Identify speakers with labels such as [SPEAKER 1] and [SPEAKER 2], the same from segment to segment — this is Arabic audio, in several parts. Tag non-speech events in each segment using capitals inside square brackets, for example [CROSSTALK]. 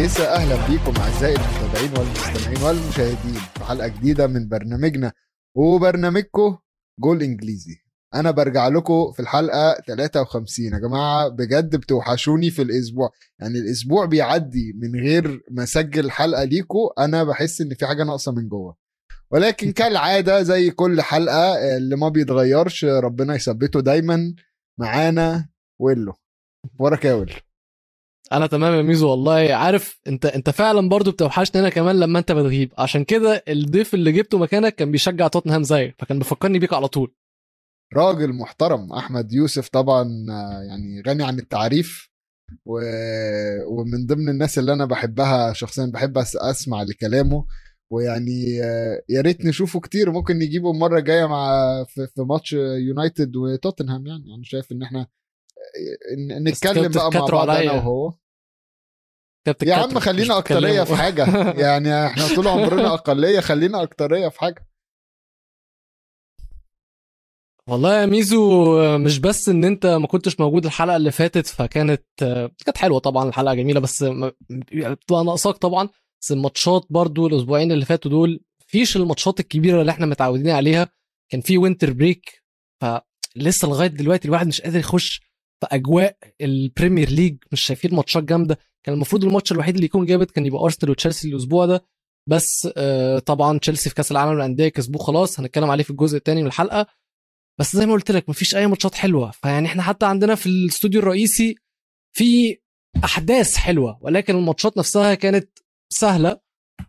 [SPEAKER 1] الكويسة أهلا بيكم أعزائي المتابعين والمستمعين والمشاهدين في حلقة جديدة من برنامجنا. وبرنامجكم جول إنجليزي. أنا برجع لكم في الحلقة 53 يا جماعة بجد بتوحشوني في الأسبوع. يعني الأسبوع بيعدي من غير ما أسجل حلقة ليكم أنا بحس إن في حاجة ناقصة من جوه. ولكن [LAUGHS] كالعادة زي كل حلقة اللي ما بيتغيرش ربنا يثبته دايما معانا ويلو. وراك يا ويلو.
[SPEAKER 2] أنا تمام يا ميزو والله. عارف انت انت فعلا برضو بتوحشني أنا كمان لما انت بتغيب. عشان كده الضيف اللي جبته مكانك كان بيشجع توتنهام زيك فكان بيفكرني بيك على طول.
[SPEAKER 1] راجل محترم أحمد يوسف طبعا يعني غني عن التعريف و... ومن ضمن الناس اللي أنا بحبها شخصيا بحب. أسمع لكلامه ويعني آه، يا ريت نشوفه كتير. ممكن نجيبه المرة الجاية مع في, في ماتش يونايتد وتوتنهام يعني. أنا شايف إن إحنا آه، نتكلم بقى مع بعض
[SPEAKER 2] أنا.
[SPEAKER 1] وهو. يا عم خلينا أكترية في. حاجة. [LAUGHS] يعني إحنا طول عمرنا أقلية خلينا أكترية في حاجة.
[SPEAKER 2] والله يا ميزو مش بس إن أنت ما كنتش موجود الحلقة اللي فاتت فكانت كانت حلوة طبعا الحلقة جميلة بس بتبقى ناقصاك طبعا. بس الماتشات برضو الأسبوعين اللي فاتوا دول مفيش الماتشات الكبيرة اللي إحنا متعودين عليها. كان في winter break فلسه لغاية دلوقتي الواحد مش قادر يخش في اجواء ال Premier League مش شايفين ماتشات جامدة. كان المفروض الماتش الوحيد اللي يكون جامد كان يبقى أرسنال وتشيلسي الأسبوع ده. بس آه، طبعا تشيلسي في كأس العالم للأندية كسبوه خلاص. هنتكلم عليه في الجزء الثاني من الحلقة. بس زي ما قلت لك مفيش أي ماتشات حلوة. فيعني إحنا حتى عندنا في الاستوديو الرئيسي في أحداث حلوة. ولكن الماتشات نفسها كانت سهلة.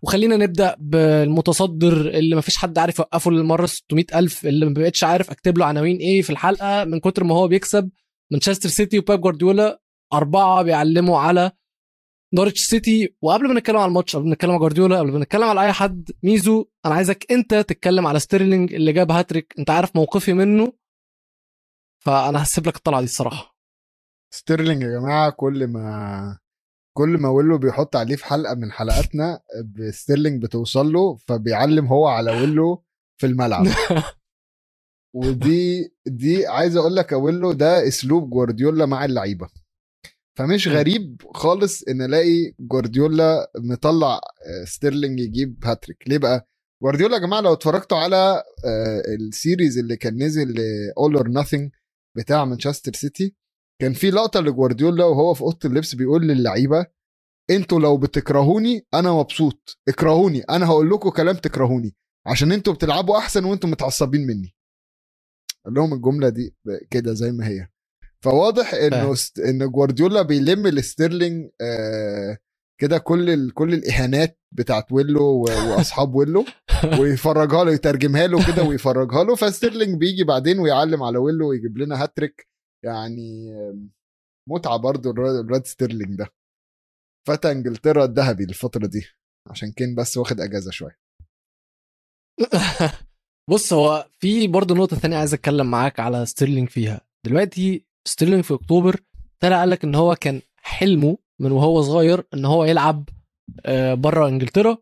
[SPEAKER 2] وخلينا نبدأ بالمتصدر اللي مفيش حد عارف يوقفه للمرة 600 ألف. اللي ما بقتش عارف أكتب له عناوين إيه في الحلقة من كتر ما هو بيكسب. مانشستر سيتي وبيب جوارديولا أربعة بيعلموا على نورتش سيتي وقبل ما نتكلم على الماتش قبل ما نتكلم على جوارديولا قبل ما نتكلم على أي حد ميزو أنا عايزك أنت تتكلم على ستيرلينج اللي جاب هاتريك أنت عارف موقفي منه. فأنا هسيب لك الطلعة دي الصراحة.
[SPEAKER 1] ستيرلينج يا جماعة كل ما كل ما ويلو بيحط عليه في حلقة من حلقاتنا ستيرلينج بتوصل له فبيعلم هو على ويلو في الملعب. [LAUGHS] ودي دي عايز أقول لك ويلو ده أسلوب جوارديولا مع اللعيبة. فمش. غريب خالص إن ألاقي جوارديولا مطلع آه، ستيرلينج يجيب هاتريك. ليه بقى؟ جوارديولا يا جماعة لو اتفرجتوا على آه، ال series اللي كان نزل All or Nothing بتاع مانشستر سيتي كان في لقطة لجوارديولا وهو في أوضة اللبس بيقول للعيبة أنتوا لو بتكرهوني أنا مبسوط. اكرهوني. أنا هقول لكم كلام تكرهوني. عشان أنتوا بتلعبوا أحسن وأنتوا متعصبين مني. قال لهم الجملة دي كده زي ما هي. فواضح
[SPEAKER 2] إنه.
[SPEAKER 1] است... إن جوارديولا بيلم لستيرلينج آه كده كل ال... كل الإهانات بتاعت ويلو و... وأصحاب ويلو [LAUGHS] ويفرجها له يترجمها له كده ويفرجها له. فستيرلينج بيجي بعدين ويعلم على ويلو ويجيب لنا هاتريك. يعني متعة برضو الر- الواد ستيرلينج ده. فتى إنجلترا الذهبي الفترة دي عشان كان بس واخد أجازة شوية. [LAUGHS]
[SPEAKER 2] بص هو في برضه نقطة ثانية عايز أتكلم معاك على ستيرلينج فيها. دلوقتي ستيرلينج في أكتوبر طلع قال لك إن هو كان حلمه من وهو صغير إن هو يلعب بره إنجلترا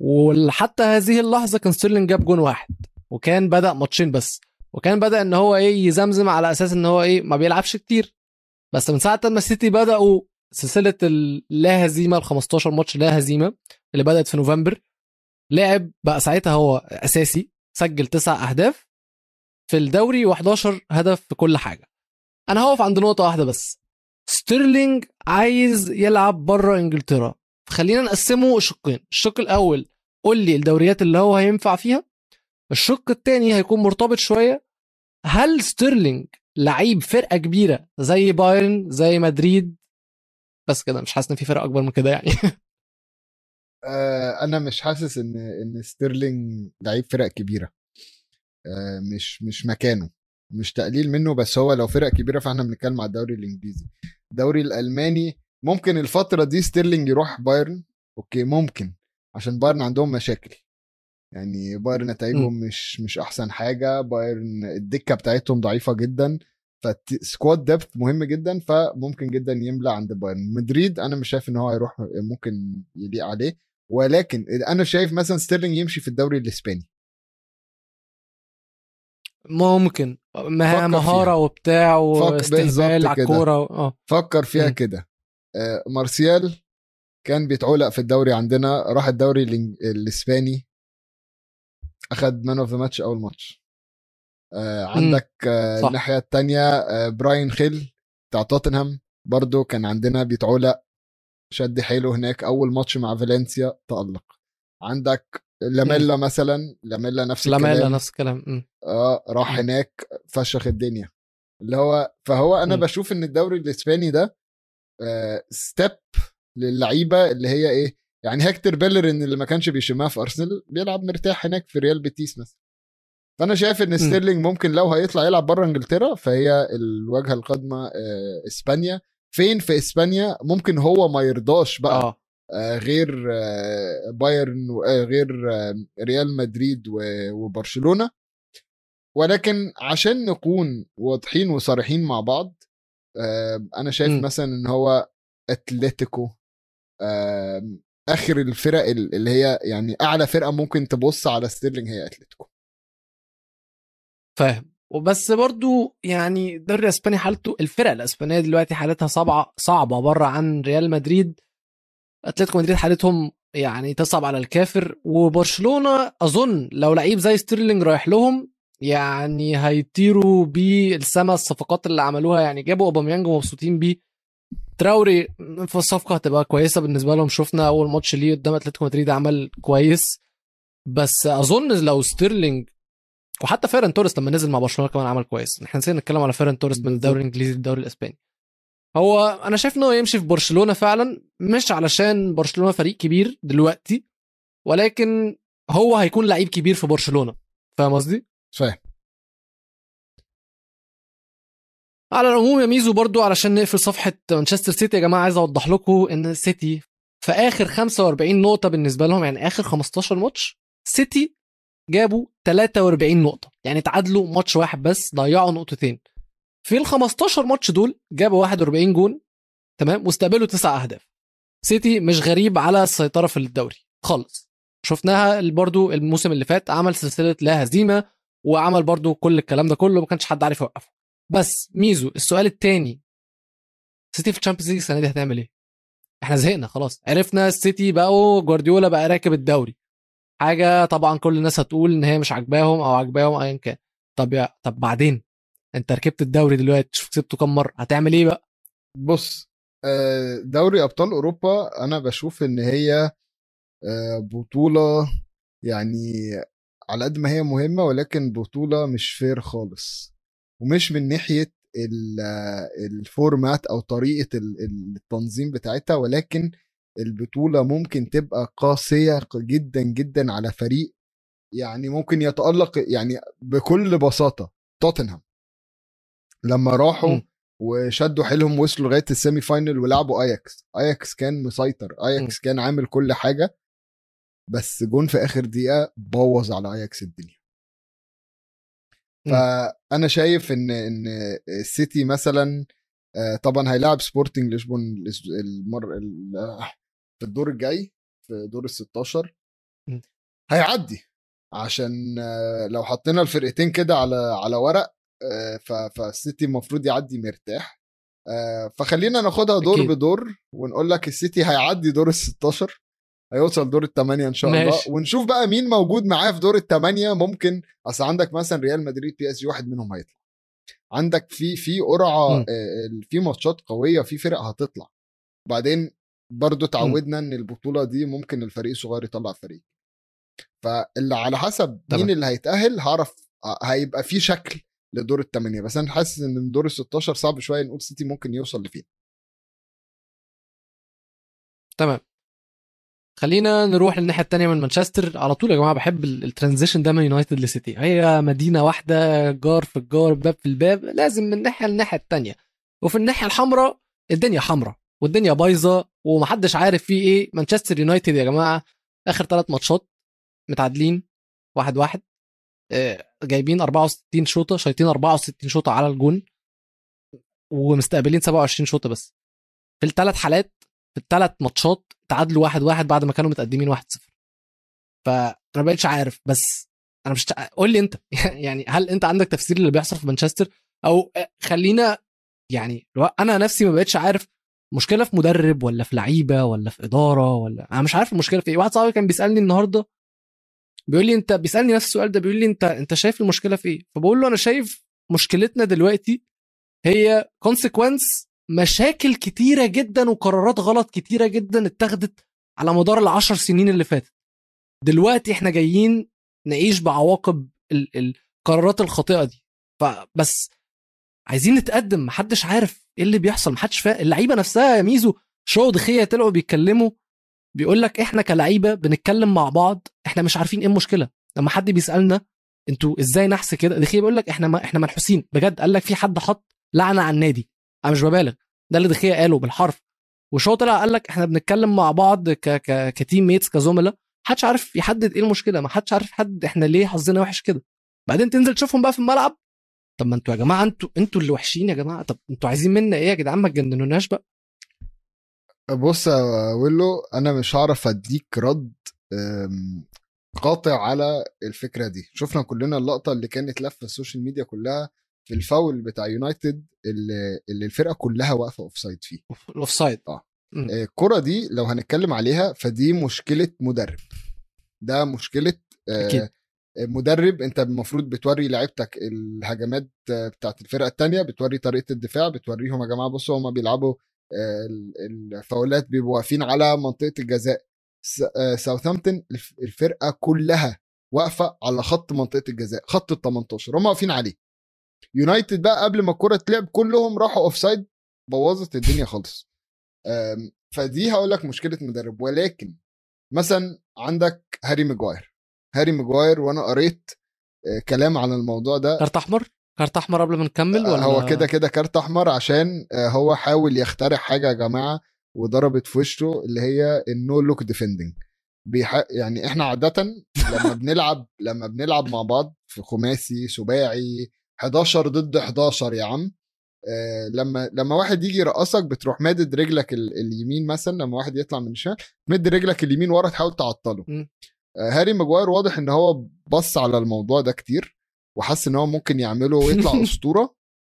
[SPEAKER 2] وحتى هذه اللحظة كان ستيرلينج جاب جون واحد وكان بدأ ماتشين بس وكان بدأ إن هو إيه يزمزم على أساس إن هو إيه ما بيلعبش كتير. بس من ساعة ما السيتي بدأوا سلسلة اللا هزيمة ال 15 ماتش لا هزيمة اللي بدأت في نوفمبر لعب بقى ساعتها هو أساسي سجل تسع أهداف في الدوري و11 هدف في كل حاجة. أنا هقف عند نقطة واحدة بس. ستيرلينج عايز يلعب بره إنجلترا. خلينا نقسمه شقين. الشق الأول قول لي الدوريات اللي هو هينفع فيها. الشق الثاني هيكون مرتبط شوية. هل ستيرلينج لعيب فرقة كبيرة زي بايرن زي مدريد؟ بس كده مش حاسس إن في فرق أكبر من كده يعني. [LAUGHS]
[SPEAKER 1] آه أنا مش حاسس إن إن ستيرلينج لعيب فرق كبيرة. آه مش مش مكانه مش تقليل منه بس هو لو فرق كبيرة فإحنا بنتكلم على الدوري الإنجليزي. الدوري الألماني ممكن الفترة دي ستيرلينج يروح بايرن okay ممكن عشان بايرن عندهم مشاكل. يعني بايرن نتائجهم مش مش أحسن حاجة بايرن الدكة بتاعتهم ضعيفة جدا ف squad depth مهم جدا فممكن جدا يملى عند بايرن. مدريد أنا مش شايف إن هو هيروح ممكن يليق عليه. ولكن أنا شايف مثلا ستيرلينج يمشي في الدوري الإسباني
[SPEAKER 2] ممكن مهاره
[SPEAKER 1] فيها.
[SPEAKER 2] وبتاع واستهبال على. الكوره و- آه
[SPEAKER 1] فكر فيها. كده آه، مارسيال كان بيتعلق في الدوري عندنا راح الدوري الإسباني أخد man of the match أول ماتش آه عندك آه. الناحية الثانية آه براين خيل بتاع توتنهام برضو كان عندنا بيتعلق شد حيله هناك أول ماتش مع فالنسيا تألق. عندك لاميلا مثلا لاميلا نفس
[SPEAKER 2] لاميلا
[SPEAKER 1] الكلام.
[SPEAKER 2] نفس الكلام.
[SPEAKER 1] آه راح. هناك فشخ الدنيا. اللي هو فهو أنا
[SPEAKER 2] مم.
[SPEAKER 1] بشوف إن الدوري الإسباني ده step للعيبة اللي هي إيه يعني هيكتور بيلرين اللي ما كانش بيشمها في أرسنال بيلعب مرتاح هناك في ريال بيتيس مثلا. فأنا شايف إن ستيرلينج ممكن لو هيطلع يلعب بره إنجلترا فهي الواجهة القادمة آه، إسبانيا. فين في إسبانيا ممكن هو ما يرضاش بقى
[SPEAKER 2] آه.
[SPEAKER 1] آه، غير آه، بايرن آه، غير آه، ريال مدريد وبرشلونة. ولكن عشان نكون واضحين وصريحين مع بعض آه، أنا شايف
[SPEAKER 2] مم.
[SPEAKER 1] مثلا إن هو أتلتيكو آه، آخر الفرق ال- اللي هي يعني أعلى فرقة ممكن تبص على ستيرلينج هي أتلتيكو.
[SPEAKER 2] فاهم. وبس برضو يعني الدوري الإسباني حالته الفرق الإسبانية دلوقتي حالتها صعبه صعبة بره عن ريال مدريد. أتلتيكو مدريد حالتهم يعني تصعب على الكافر. وبرشلونة أظن لو لعيب زي ستيرلينج رايح لهم يعني هيطيروا بالسما الصفقات اللي عملوها يعني جابوا أوباميانج ومبسوطين بيه. تراوري في الصفقة هتبقى كويسة بالنسبة لهم. شفنا أول ماتش ليه قدام أتلتيكو مدريد عمل كويس. بس أظن لو ستيرلينج وحتى فيران توريس لما نزل مع برشلونة كمان عمل كويس. إحنا نسينا نتكلم على فيران توريس من الدوري الإنجليزي للدوري الإسباني. هو أنا شايف ان هو يمشي في برشلونة فعلا مش علشان برشلونة فريق كبير دلوقتي ولكن هو هيكون لعيب كبير في برشلونة. فاهم قصدي؟
[SPEAKER 1] فاهم.
[SPEAKER 2] على العموم يا ميزو برضو علشان نقفل صفحة مانشستر سيتي يا جماعة عايز أوضح لكم إن السيتي في آخر 45 نقطة بالنسبة لهم يعني آخر 15 ماتش سيتي جابوا 43 نقطة. يعني تعادلوا ماتش واحد بس ضيعوا نقطتين. في ال 15 ماتش دول جابوا 41 جون تمام؟ واستقبلوا تسع أهداف. سيتي مش غريب على السيطرة في الدوري خالص. شفناها برضو الموسم اللي فات عمل سلسلة لا هزيمة وعمل برضو كل الكلام ده كله ما كانش حد عارف يوقفه. بس ميزو السؤال التاني سيتي في ال Champions League السنة دي هتعمل إيه؟ إحنا زهقنا خلاص. عرفنا السيتي بقوا جوارديولا بقى راكب الدوري. حاجة طبعا كل الناس هتقول إن هي مش عاجباهم أو عاجباهم ايا كان. طب يا طب بعدين؟ أنت ركبت الدوري دلوقتي شوف كسبته كام مرة هتعمل إيه بقى؟
[SPEAKER 1] بص آه، دوري أبطال أوروبا أنا بشوف إن هي آه، بطولة يعني على قد ما هي مهمة ولكن بطولة مش fair خالص. ومش من ناحية ال- آه، ال format أو طريقة ال- التنظيم بتاعتها ولكن البطولة ممكن تبقى قاسية جدا جدا على فريق يعني ممكن يتألق يعني بكل بساطة توتنهام. لما راحوا
[SPEAKER 2] مم.
[SPEAKER 1] وشدوا حيلهم وصلوا لغاية ال semi final ولعبوا اياكس اياكس كان مسيطر. اياكس كان عامل كل حاجة بس جون في آخر دقيقة بوظ على اياكس الدنيا. فأنا شايف إن إن السيتي مثلا آه، طبعا هيلاعب سبورتنج لشبون المر ال- آه، في الدور الجاي في دور ال 16
[SPEAKER 2] مم.
[SPEAKER 1] هيعدي عشان لو حطينا الفرقتين كده على على ورق آه، فالسيتي المفروض يعدي مرتاح آه، فخلينا ناخدها دور
[SPEAKER 2] أكيد.
[SPEAKER 1] بدور ونقول لك السيتي هيعدي دور ال 16 هيوصل دور الثمانية إن شاء الله
[SPEAKER 2] ماشي.
[SPEAKER 1] ونشوف بقى مين موجود معاه في دور الثمانية ممكن أصل عندك مثلا ريال مدريد PSG واحد منهم هيطلع عندك في في
[SPEAKER 2] قرعة.
[SPEAKER 1] آه، في ماتشات قوية في فرق هتطلع بعدين برضو تعودنا إن البطولة دي ممكن الفريق الصغير يطلع فريق. فاللي على حسب
[SPEAKER 2] تمام.
[SPEAKER 1] مين اللي هيتأهل هعرف ه- هيبقى في شكل لدور الثمانيه بس أنا حاسس إن من دور ال 16 صعب شوية نقول سيتي ممكن يوصل لفين.
[SPEAKER 2] تمام. خلينا نروح للناحية التانية من مانشستر. على طول يا جماعة بحب ال- ال transition ده من يونايتد لسيتي. هي مدينة واحدة جار في الجار باب في الباب لازم من ناحية للناحية التانية. وفي الناحية الحمراء الدنيا حمراء والدنيا بايظة. ومحدش عارف فيه إيه. مانشستر يونايتد يا جماعة آخر ثلاث ماتشات متعادلين واحد واحد. آه، جايبين 64 شوطة شايطين 64 شوطة على الجون ومستقبلين 27 شوطة بس. في الثلاث حالات في الثلاث ماتشات تعادلوا واحد واحد بعد ما كانوا متقدمين 1 0 فأنا ما بقتش عارف بس أنا مش قول لي أنت. [LAUGHS] يعني هل أنت عندك تفسير اللي بيحصل في مانشستر؟ أو خلينا يعني أنا نفسي ما بقتش عارف المشكلة في مدرب ولا في لعيبة ولا في إدارة ولا أنا مش عارف المشكلة في إيه. واحد صاحبي كان بيسألني النهارده بيقول لي أنت بيسألني نفس السؤال ده بيقول لي أنت أنت شايف المشكلة في إيه؟ فبقول له أنا شايف مشكلتنا دلوقتي هي كونسيكونس مشاكل كتيرة جدا وقرارات غلط كتيرة جدا اتخذت على مدار العشر سنين اللي فاتت. دلوقتي إحنا جايين نعيش بعواقب ال- القرارات الخاطئة دي. فبس عايزين نتقدم محدش عارف إيه اللي بيحصل محدش فاهم اللعيبة نفسها يا ميزو شو دخية طلعوا بيتكلموا بيقول لك إحنا كلعيبة بنتكلم مع بعض إحنا مش عارفين إيه المشكلة. لما حد بيسألنا أنتوا إزاي نحس كده؟ دخية بيقول لك إحنا ما إحنا منحوسين. بجد قال لك في حد حط لعنة على النادي. أنا مش ببالغ. ده اللي دخية قاله بالحرف. وشو طلع قال لك إحنا بنتكلم مع بعض ك ك ك teammates كزملاء. محدش عارف يحدد إيه المشكلة ما حدش عارف يحدد إحنا ليه حظنا وحش كده. بعدين تنزل تشوفهم بقى في الملعب طب ما أنتوا يا جماعة أنتوا أنتوا اللي وحشين يا جماعة. طب أنتوا عايزين منا إيه يا جدعان؟ ما تجننوناش بقى.
[SPEAKER 1] بص يا ويلو أنا مش هعرف أديك رد قاطع على الفكرة دي. شفنا كلنا اللقطة اللي كانت لفة ال social media كلها في الفاول بتاع يونايتد اللي, اللي الفرقة كلها واقفة offside فيه
[SPEAKER 2] ال offside.
[SPEAKER 1] آه، الكرة دي لو هنتكلم عليها فدي مشكلة مدرب. ده مشكلة آه،
[SPEAKER 2] أكيد.
[SPEAKER 1] مدرب انت المفروض بتوري لعيبتك الهجمات بتاعت الفرقة التانية بتوري طريقة الدفاع بتوريهم يا جماعة بصوا هما بيلعبوا آه، ال- الفاولات بيبقوا واقفين على منطقة الجزاء. س- آه، الفرقة كلها واقفة على خط منطقة الجزاء خط ال 18 هم واقفين عليه. يونايتد بقى قبل ما الكرة تلعب كلهم راحوا offside بوظت الدنيا خالص. فدي هقول لك مشكلة مدرب ولكن مثلا عندك هاري ماجواير. هاري ماجواير وأنا قريت آه، كلام عن الموضوع ده.
[SPEAKER 2] كارت أحمر؟ كارت أحمر قبل ما نكمل
[SPEAKER 1] آه،
[SPEAKER 2] ولا
[SPEAKER 1] هو كده كده كارت أحمر عشان آه، هو حاول يخترع حاجة يا جماعة وضربت في وشه اللي هي ال no look defending. بيح... يعني إحنا عاده لما بنلعب [LAUGHS] لما بنلعب مع بعض في خماسي سباعي 11 ضد 11 يا عم آه، لما لما واحد يجي يرقصك بتروح مادد رجلك ال... اليمين مثلا لما واحد يطلع من الشمال مد رجلك اليمين ورا تحاول تعطله. هاري ماجواير واضح إن هو بص على الموضوع ده كتير وحس إن هو ممكن يعمله ويطلع [LAUGHS] أسطورة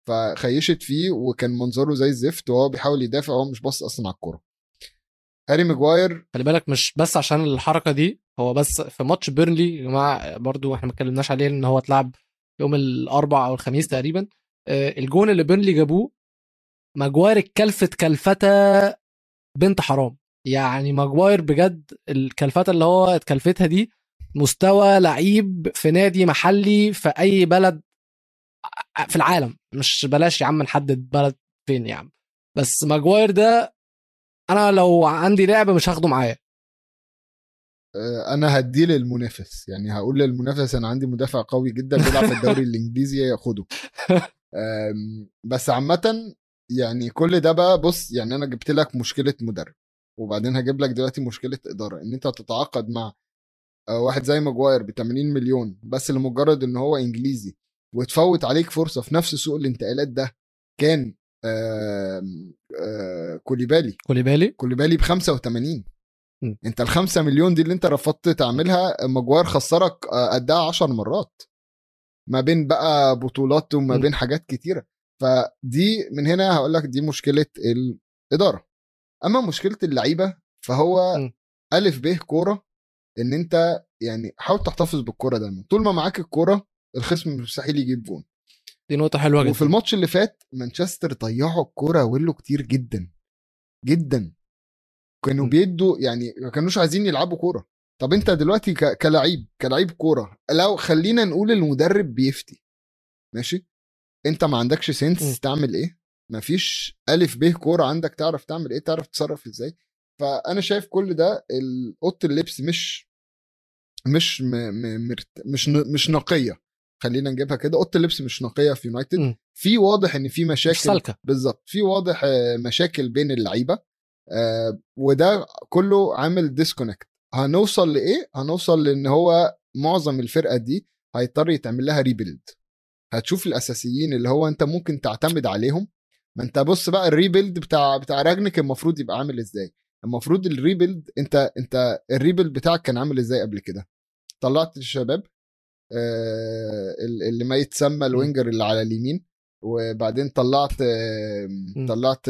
[SPEAKER 1] فخيشت فيه وكان منظره زي الزفت وهو بيحاول يدافع وهو مش باص أصلا على الكورة. هاري ماجواير
[SPEAKER 2] خلي بالك مش بس عشان الحركة دي هو بس في ماتش بيرنلي يا جماعة برضو إحنا ما اتكلمناش عليه إن هو اتلعب يوم الأربع أو الخميس تقريبا آه، الجون اللي بيرنلي جابوه ماجواير اتكلفت كلفتة بنت حرام. يعني ماجواير بجد الكلفته اللي هو اتكلفتها دي مستوى لعيب في نادي محلي في أي بلد في العالم. مش بلاش يا عم نحدد بلد فين يا عم. بس ماجواير ده أنا لو عندي لعب مش هاخده معايا.
[SPEAKER 1] آه، أنا هديه للمنافس. يعني هقول للمنافس أنا عندي مدافع قوي جدا بيلعب في الدوري [LAUGHS] الإنجليزي ياخده [LAUGHS] بس عامه يعني كل ده بقى بص يعني أنا جبت لك مشكلة مدرب. وبعدين هجيب لك دلوقتي مشكلة إدارة إن أنت تتعاقد مع آه، واحد زي ماجواير ب 80 مليون بس لمجرد إن هو إنجليزي وتفوت عليك فرصة في نفس سوق الانتقالات ده كان آم، آه، كوليبالي.
[SPEAKER 2] كوليبالي؟
[SPEAKER 1] كوليبالي ب 85
[SPEAKER 2] م.
[SPEAKER 1] أنت ال 5 مليون دي اللي أنت رفضت تعملها ماجواير خسرك آه، قدها 10 مرات. ما بين بقى بطولات وما. بين حاجات كتيرة. فدي من هنا هقول لك دي مشكلة الإدارة. أما مشكلة اللعيبة فهو
[SPEAKER 2] م.
[SPEAKER 1] الف ب كورة إن أنت يعني حاول تحتفظ بالكورة دايما. طول ما معاك الكورة الخصم مستحيل يجيب جون.
[SPEAKER 2] دي نقطة حلوة جدا.
[SPEAKER 1] وفي الماتش اللي فات مانشستر ضيعوا الكورة ويلو كتير جدا. جدا. كانوا. بيدوا يعني ما كانوش عايزين يلعبوا كورة. طب أنت دلوقتي ك- كلعيب كلعيب كورة لو خلينا نقول المدرب بيفتي ماشي؟ أنت ما عندكش
[SPEAKER 2] م.
[SPEAKER 1] سنس تعمل إيه؟ مفيش ألف ب كوره عندك تعرف تعمل إيه تعرف تتصرف إزاي. فأنا شايف كل ده اوضه اللبس مش مش م م مرت مش ن مش نقية. خلينا نجيبها كده. أوضة اللبس مش نقية في يونايتد. في واضح إن في
[SPEAKER 2] مش
[SPEAKER 1] مشاكل بالظبط في واضح آه، مشاكل بين اللعيبة آه، وده كله عامل disconnect هنوصل لإيه؟ هنوصل لإن هو معظم الفرقة دي هيضطر يتعمل لها rebuild هتشوف الأساسيين اللي هو أنت ممكن تعتمد عليهم ما انت بص بقى ال rebuild بتاع بتاع رانجنيك المفروض يبقى عامل إزاي؟ المفروض ال rebuild انت انت ال rebuild بتاعك كان عامل إزاي قبل كده؟ طلعت الشباب آه، اللي ما يتسمى ال winger اللي على اليمين وبعدين طلعت طلعت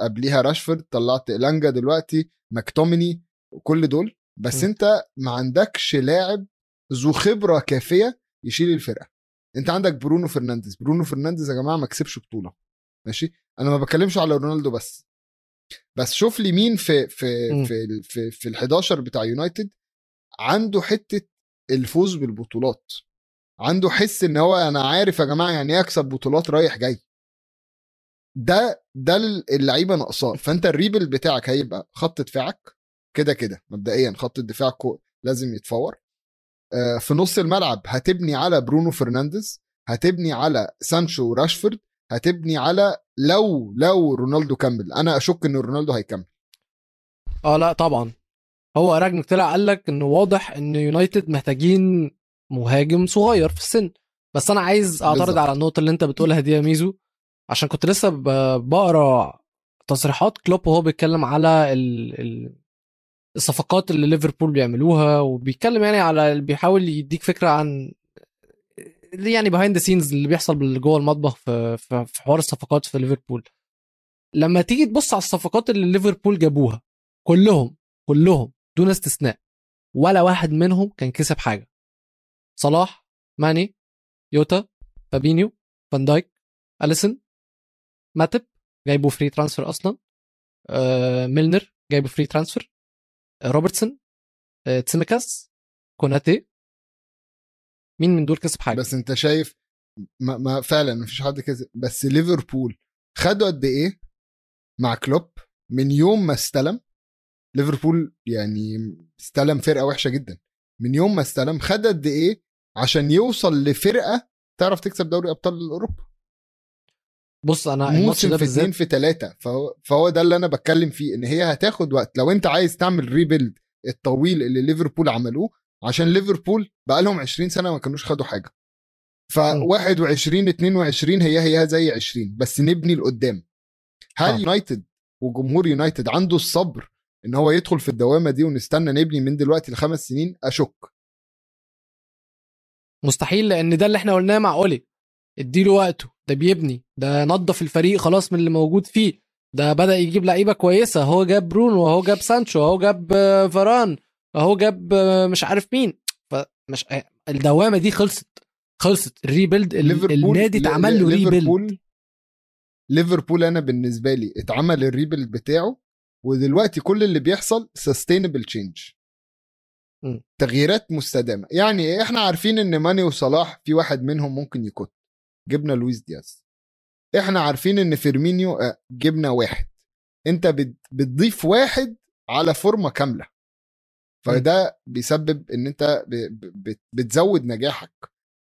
[SPEAKER 1] قبليها راشفورد طلعت إلانجا دلوقتي ماكتوميني كل دول. بس
[SPEAKER 2] م.
[SPEAKER 1] انت ما عندكش لاعب ذو خبرة كافية يشيل الفرقة. انت عندك برونو فرنانديز. برونو فرنانديز يا جماعة ما كسبش بطولة. ماشي؟ أنا ما بتكلمش على رونالدو بس. بس شوف لي مين في في
[SPEAKER 2] م.
[SPEAKER 1] في في, في ال11 بتاع يونايتد عنده حتة الفوز بالبطولات. عنده حس إن هو أنا عارف يا جماعة يعني إيه أكسب بطولات رايح جاي. ده ده اللعيبة ناقصاه. فأنت ال rebuild بتاعك هيبقى خط دفاعك كده كده. مبدئيا خط الدفاع لازم يتفور. آه، في نص الملعب هتبني على برونو فرنانديز هتبني على سانشو وراشفورد هتبني على لو لو رونالدو كمل. أنا أشك إن رونالدو هيكمل.
[SPEAKER 2] آه لا طبعا. هو رانجنيك طلع قال لك إنه واضح إن يونايتد محتاجين مهاجم صغير في السن. بس أنا عايز أعترض
[SPEAKER 1] بالظبط.
[SPEAKER 2] على النقطة اللي أنت بتقولها دي يا ميزو. عشان كنت لسه بقرأ تصريحات كلوب وهو بيتكلم على ال... ال... الصفقات اللي ليفربول بيعملوها وبيتكلم يعني على بيحاول يديك فكرة عن يعني behind the scenes اللي بيحصل جوه المطبخ في في حوار الصفقات في ليفربول؟ لما تيجي تبص على الصفقات اللي ليفربول جابوها كلهم كلهم دون استثناء ولا واحد منهم كان كسب حاجة. صلاح ماني جوتا فابينيو فان دايك اليسون ماتب جايبه free transfer أصلا آه ميلنر جايبه free transfer آه روبرتسون آه تسيميكاس كوناتي مين من دول كسب حاجة؟
[SPEAKER 1] بس انت شايف ما, ما فعلا مفيش حد كده بس ليفربول خدوا قد إيه مع كلوب من يوم ما استلم؟ ليفربول يعني استلم فرقة وحشة جدا. من يوم ما استلم خد قد إيه عشان يوصل لفرقة تعرف تكسب دوري أبطال أوروبا؟
[SPEAKER 2] بص أنا
[SPEAKER 1] موسم في اتنين
[SPEAKER 2] بالذات
[SPEAKER 1] في ثلاثة فهو, فهو ده اللي أنا بتكلم فيه إن هي هتاخد وقت. لو أنت عايز تعمل rebuild الطويل اللي ليفربول عملوه عشان ليفربول بقى لهم 20 سنة ما كانوش خدوا حاجة. ف
[SPEAKER 2] م.
[SPEAKER 1] 21 22 هي هي زي 20 بس نبني لقدام. هل
[SPEAKER 2] آه.
[SPEAKER 1] يونايتد وجمهور يونايتد عنده الصبر إن هو يدخل في الدوامة دي ونستنى نبني من دلوقتي لخمس سنين؟ أشك.
[SPEAKER 2] مستحيل لأن ده اللي إحنا قلناه مع أولي. اديله وقته. ده بيبني. ده نظف الفريق خلاص من اللي موجود فيه. ده بدأ يجيب لعيبة كويسة. هو جاب برونو اهو جاب سانشو اهو جاب آه، فاران. اهو جاب مش عارف مين. فمش آه، الدوامة دي خلصت. خلصت. ال
[SPEAKER 1] rebuild
[SPEAKER 2] النادي اتعمل له rebuild.
[SPEAKER 1] ليفربول أنا بالنسبة لي اتعمل ال rebuild بتاعه ودلوقتي كل اللي بيحصل sustainable
[SPEAKER 2] change.
[SPEAKER 1] تغييرات مستدامة. يعني إحنا عارفين إن ماني وصلاح في واحد منهم ممكن يكت جبنا لويس دياز. إحنا عارفين إن فيرمينيو آه، جبنا واحد. أنت بت- بتضيف واحد على فورمة كاملة. فده بيسبب إن أنت بتزود نجاحك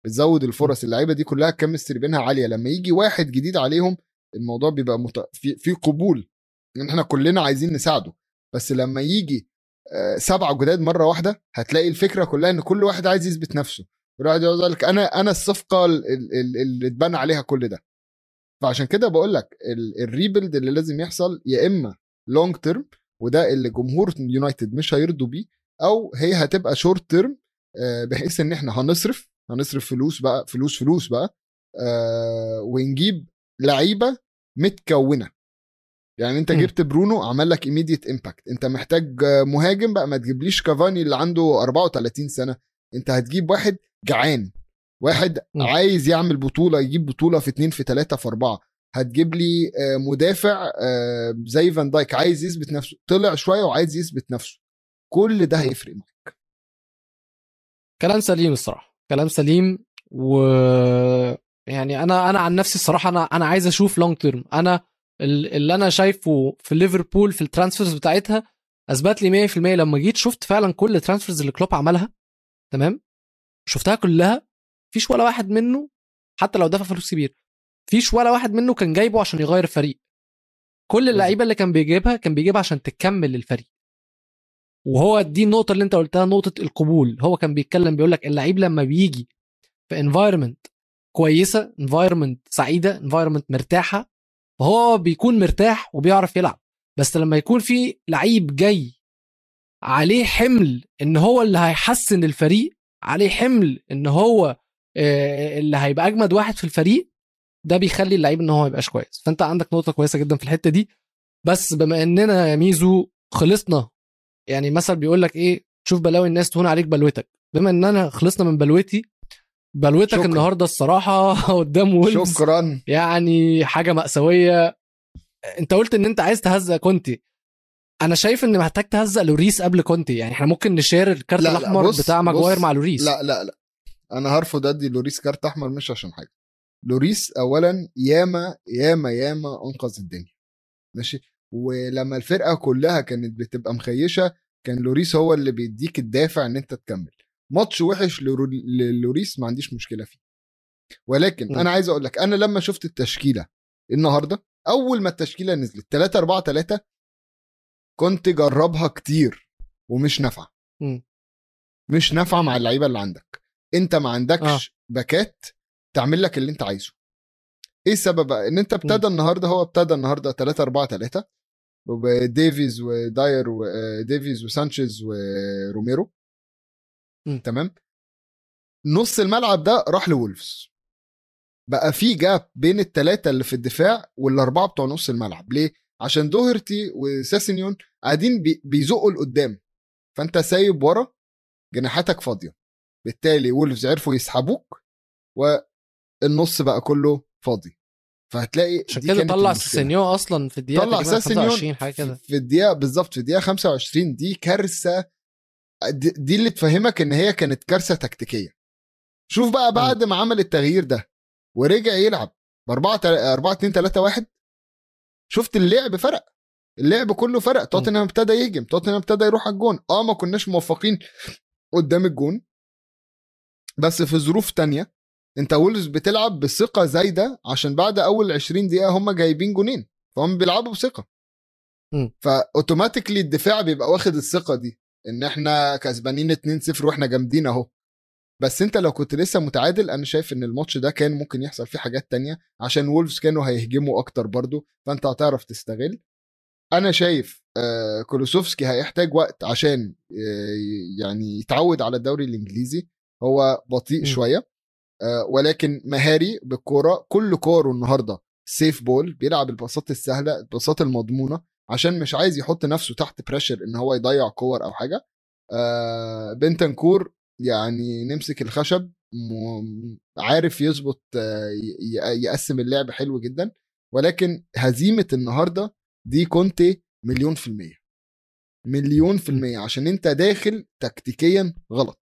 [SPEAKER 1] بتزود الفرص. اللعيبة دي كلها ال chemistry بينها عالية. لما يجي واحد جديد عليهم الموضوع بيبقى مت... في في قبول إن إحنا كلنا عايزين نساعده. بس لما يجي آه، سبعة جداد مرة واحدة هتلاقي الفكرة كلها إن كل واحد عايز يثبت نفسه. كل واحد يقول لك أنا أنا الصفقة ال- ال- ال- اللي اتبنى عليها كل ده. فعشان كده بقول لك ال- ال rebuild اللي لازم يحصل يا إما long term وده اللي جمهور يونايتد مش هيرضوا بيه أو هي هتبقى short term بحيث إن إحنا هنصرف هنصرف فلوس بقى فلوس فلوس بقى آه، ونجيب لعيبة متكونة. يعني
[SPEAKER 2] أنت.
[SPEAKER 1] جبت برونو عمل لك immediate impact أنت محتاج آه، مهاجم بقى ما تجيبليش كافاني اللي عنده 34 سنة. أنت هتجيب واحد جعان واحد. عايز يعمل بطولة يجيب بطولة في اتنين في تلاتة في أربعة. هتجيب لي آه، مدافع آه، زي فان دايك عايز يثبت نفسه. طلع شوية وعايز يثبت نفسه. كل ده هيفرق معاك.
[SPEAKER 2] كلام سليم الصراحة كلام سليم و يعني أنا أنا عن نفسي الصراحة أنا أنا عايز أشوف long term أنا ال- اللي أنا شايفه في ليفربول في ال transfers بتاعتها أثبت لي 100% لما جيت شفت فعلا كل ال transfers اللي كلوب عملها. تمام؟ شفتها كلها. فيش ولا واحد منه حتى لو دفع فلوس كبير فيش ولا واحد منه كان جايبه عشان يغير الفريق. كل اللعيبة اللي كان بيجيبها كان بيجيبها عشان تكمل الفريق. وهو دي النقطة اللي انت قلتها نقطة القبول. هو كان بيتكلم بيقول لك اللعيب لما بيجي في environment كويسة environment سعيدة environment مرتاحة فهو بيكون مرتاح وبيعرف يلعب. بس لما يكون في لعيب جاي عليه حمل إن هو اللي هيحسن الفريق عليه حمل إن هو آه، اللي هيبقى أجمد واحد في الفريق ده بيخلي اللعيب إن هو ما يبقاش كويس. فأنت عندك نقطة كويسة جدا في الحتة دي. بس بما إننا يا ميزو خلصنا يعني مثل بيقول لك إيه شوف بلاوي الناس تهون عليك بلوتك. بما اننا خلصنا من بلوتي بلوتك
[SPEAKER 1] شكرا.
[SPEAKER 2] النهارده الصراحة [LAUGHS] قدام وولفز.
[SPEAKER 1] شكرا.
[SPEAKER 2] يعني حاجة مأساوية. أنت قلت إن أنت عايز تهزق كونتي. أنا شايف إن محتاج تهزق لوريس قبل كونتي. يعني إحنا ممكن نشير الكارت
[SPEAKER 1] لا، لا،
[SPEAKER 2] الأحمر
[SPEAKER 1] بص-
[SPEAKER 2] بتاع ماجواير مع لوريس.
[SPEAKER 1] لا لا لا. أنا هرفض أدي لوريس كارت أحمر مش عشان حاجة. لوريس اولا ياما ياما ياما أنقذ الدنيا. ماشي؟ ولما الفرقة كلها كانت بتبقى مخيشة كان لوريس هو اللي بيديك الدافع إن أنت تكمل. ماتش وحش للوريس ما عنديش مشكلة فيه. ولكن
[SPEAKER 2] م.
[SPEAKER 1] أنا عايز أقول لك أنا لما شفت التشكيلة النهارده أول ما التشكيلة نزلت 3 4 3 كنت جربها كتير ومش
[SPEAKER 2] نافعة.
[SPEAKER 1] مش نافعة مع اللعيبة اللي عندك. أنت ما عندكش آه. باكات تعمل لك اللي أنت عايزه. إيه السبب بقى؟ إن أنت ابتدى النهارده هو ابتدى النهارده 3 4 3 وديفيز وداير وديفيز وسانشيز وروميرو
[SPEAKER 2] م.
[SPEAKER 1] تمام؟ نص الملعب ده راح لولفز بقى في gap بين الثلاثه اللي في الدفاع والأربعة بتوع نص الملعب. ليه؟ عشان دوهرتي وساسينيون قاعدين بي- بيزقوا لقدام. فأنت سايب ورا جناحاتك فاضية. بالتالي وولفز عرفوا يسحبوك والنص بقى كله فاضي. فهتلاقي
[SPEAKER 2] عشان كده طلع. سينيو أصلا في الدقيقة
[SPEAKER 1] طلع
[SPEAKER 2] 25 حاجة كده.
[SPEAKER 1] في- الدقيقة بالظبط في الدقيقة 25 دي كارثة. دي دي اللي تفهمك إن هي كانت كارثة تكتيكية. شوف بقى بعد ما عمل التغيير ده ورجع يلعب ب 4 4 2 3 1 شفت اللعب فرق. اللعب كله فرق. توتنهام ابتدى يهجم توتنهام ابتدى يروح على الجون. آه ما كناش موفقين قدام الجون. بس في ظروف تانية انت وولفز بتلعب بثقة زايدة عشان بعد أول 20 دقيقة هم جايبين جونين فهم بيلعبوا بثقة.
[SPEAKER 2] ف
[SPEAKER 1] automatically الدفاع بيبقى واخد الثقة دي إن إحنا كسبانين 2-0 وإحنا جامدين أهو. بس أنت لو كنت لسه متعادل أنا شايف إن الماتش ده كان ممكن يحصل فيه حاجات تانية عشان وولفز كانوا هيهجموا أكتر برضو فأنت هتعرف تستغل. أنا شايف آه، كولوسيفسكي هيحتاج وقت عشان آه، يعني يتعود على الدوري الإنجليزي. هو بطيء
[SPEAKER 2] م.
[SPEAKER 1] شوية. ولكن مهاري بالكورة كل كوره النهارده safe ball بيلعب الباصات السهلة الباصات المضمونة عشان مش عايز يحط نفسه تحت pressure إن هو يضيع كور أو حاجة. آه، بنتانكور يعني نمسك الخشب عارف يظبط آه، يقسم اللعب حلو جدا. ولكن هزيمة النهارده دي كونتي مليون في المية. مليون في المية عشان أنت داخل تكتيكيا غلط.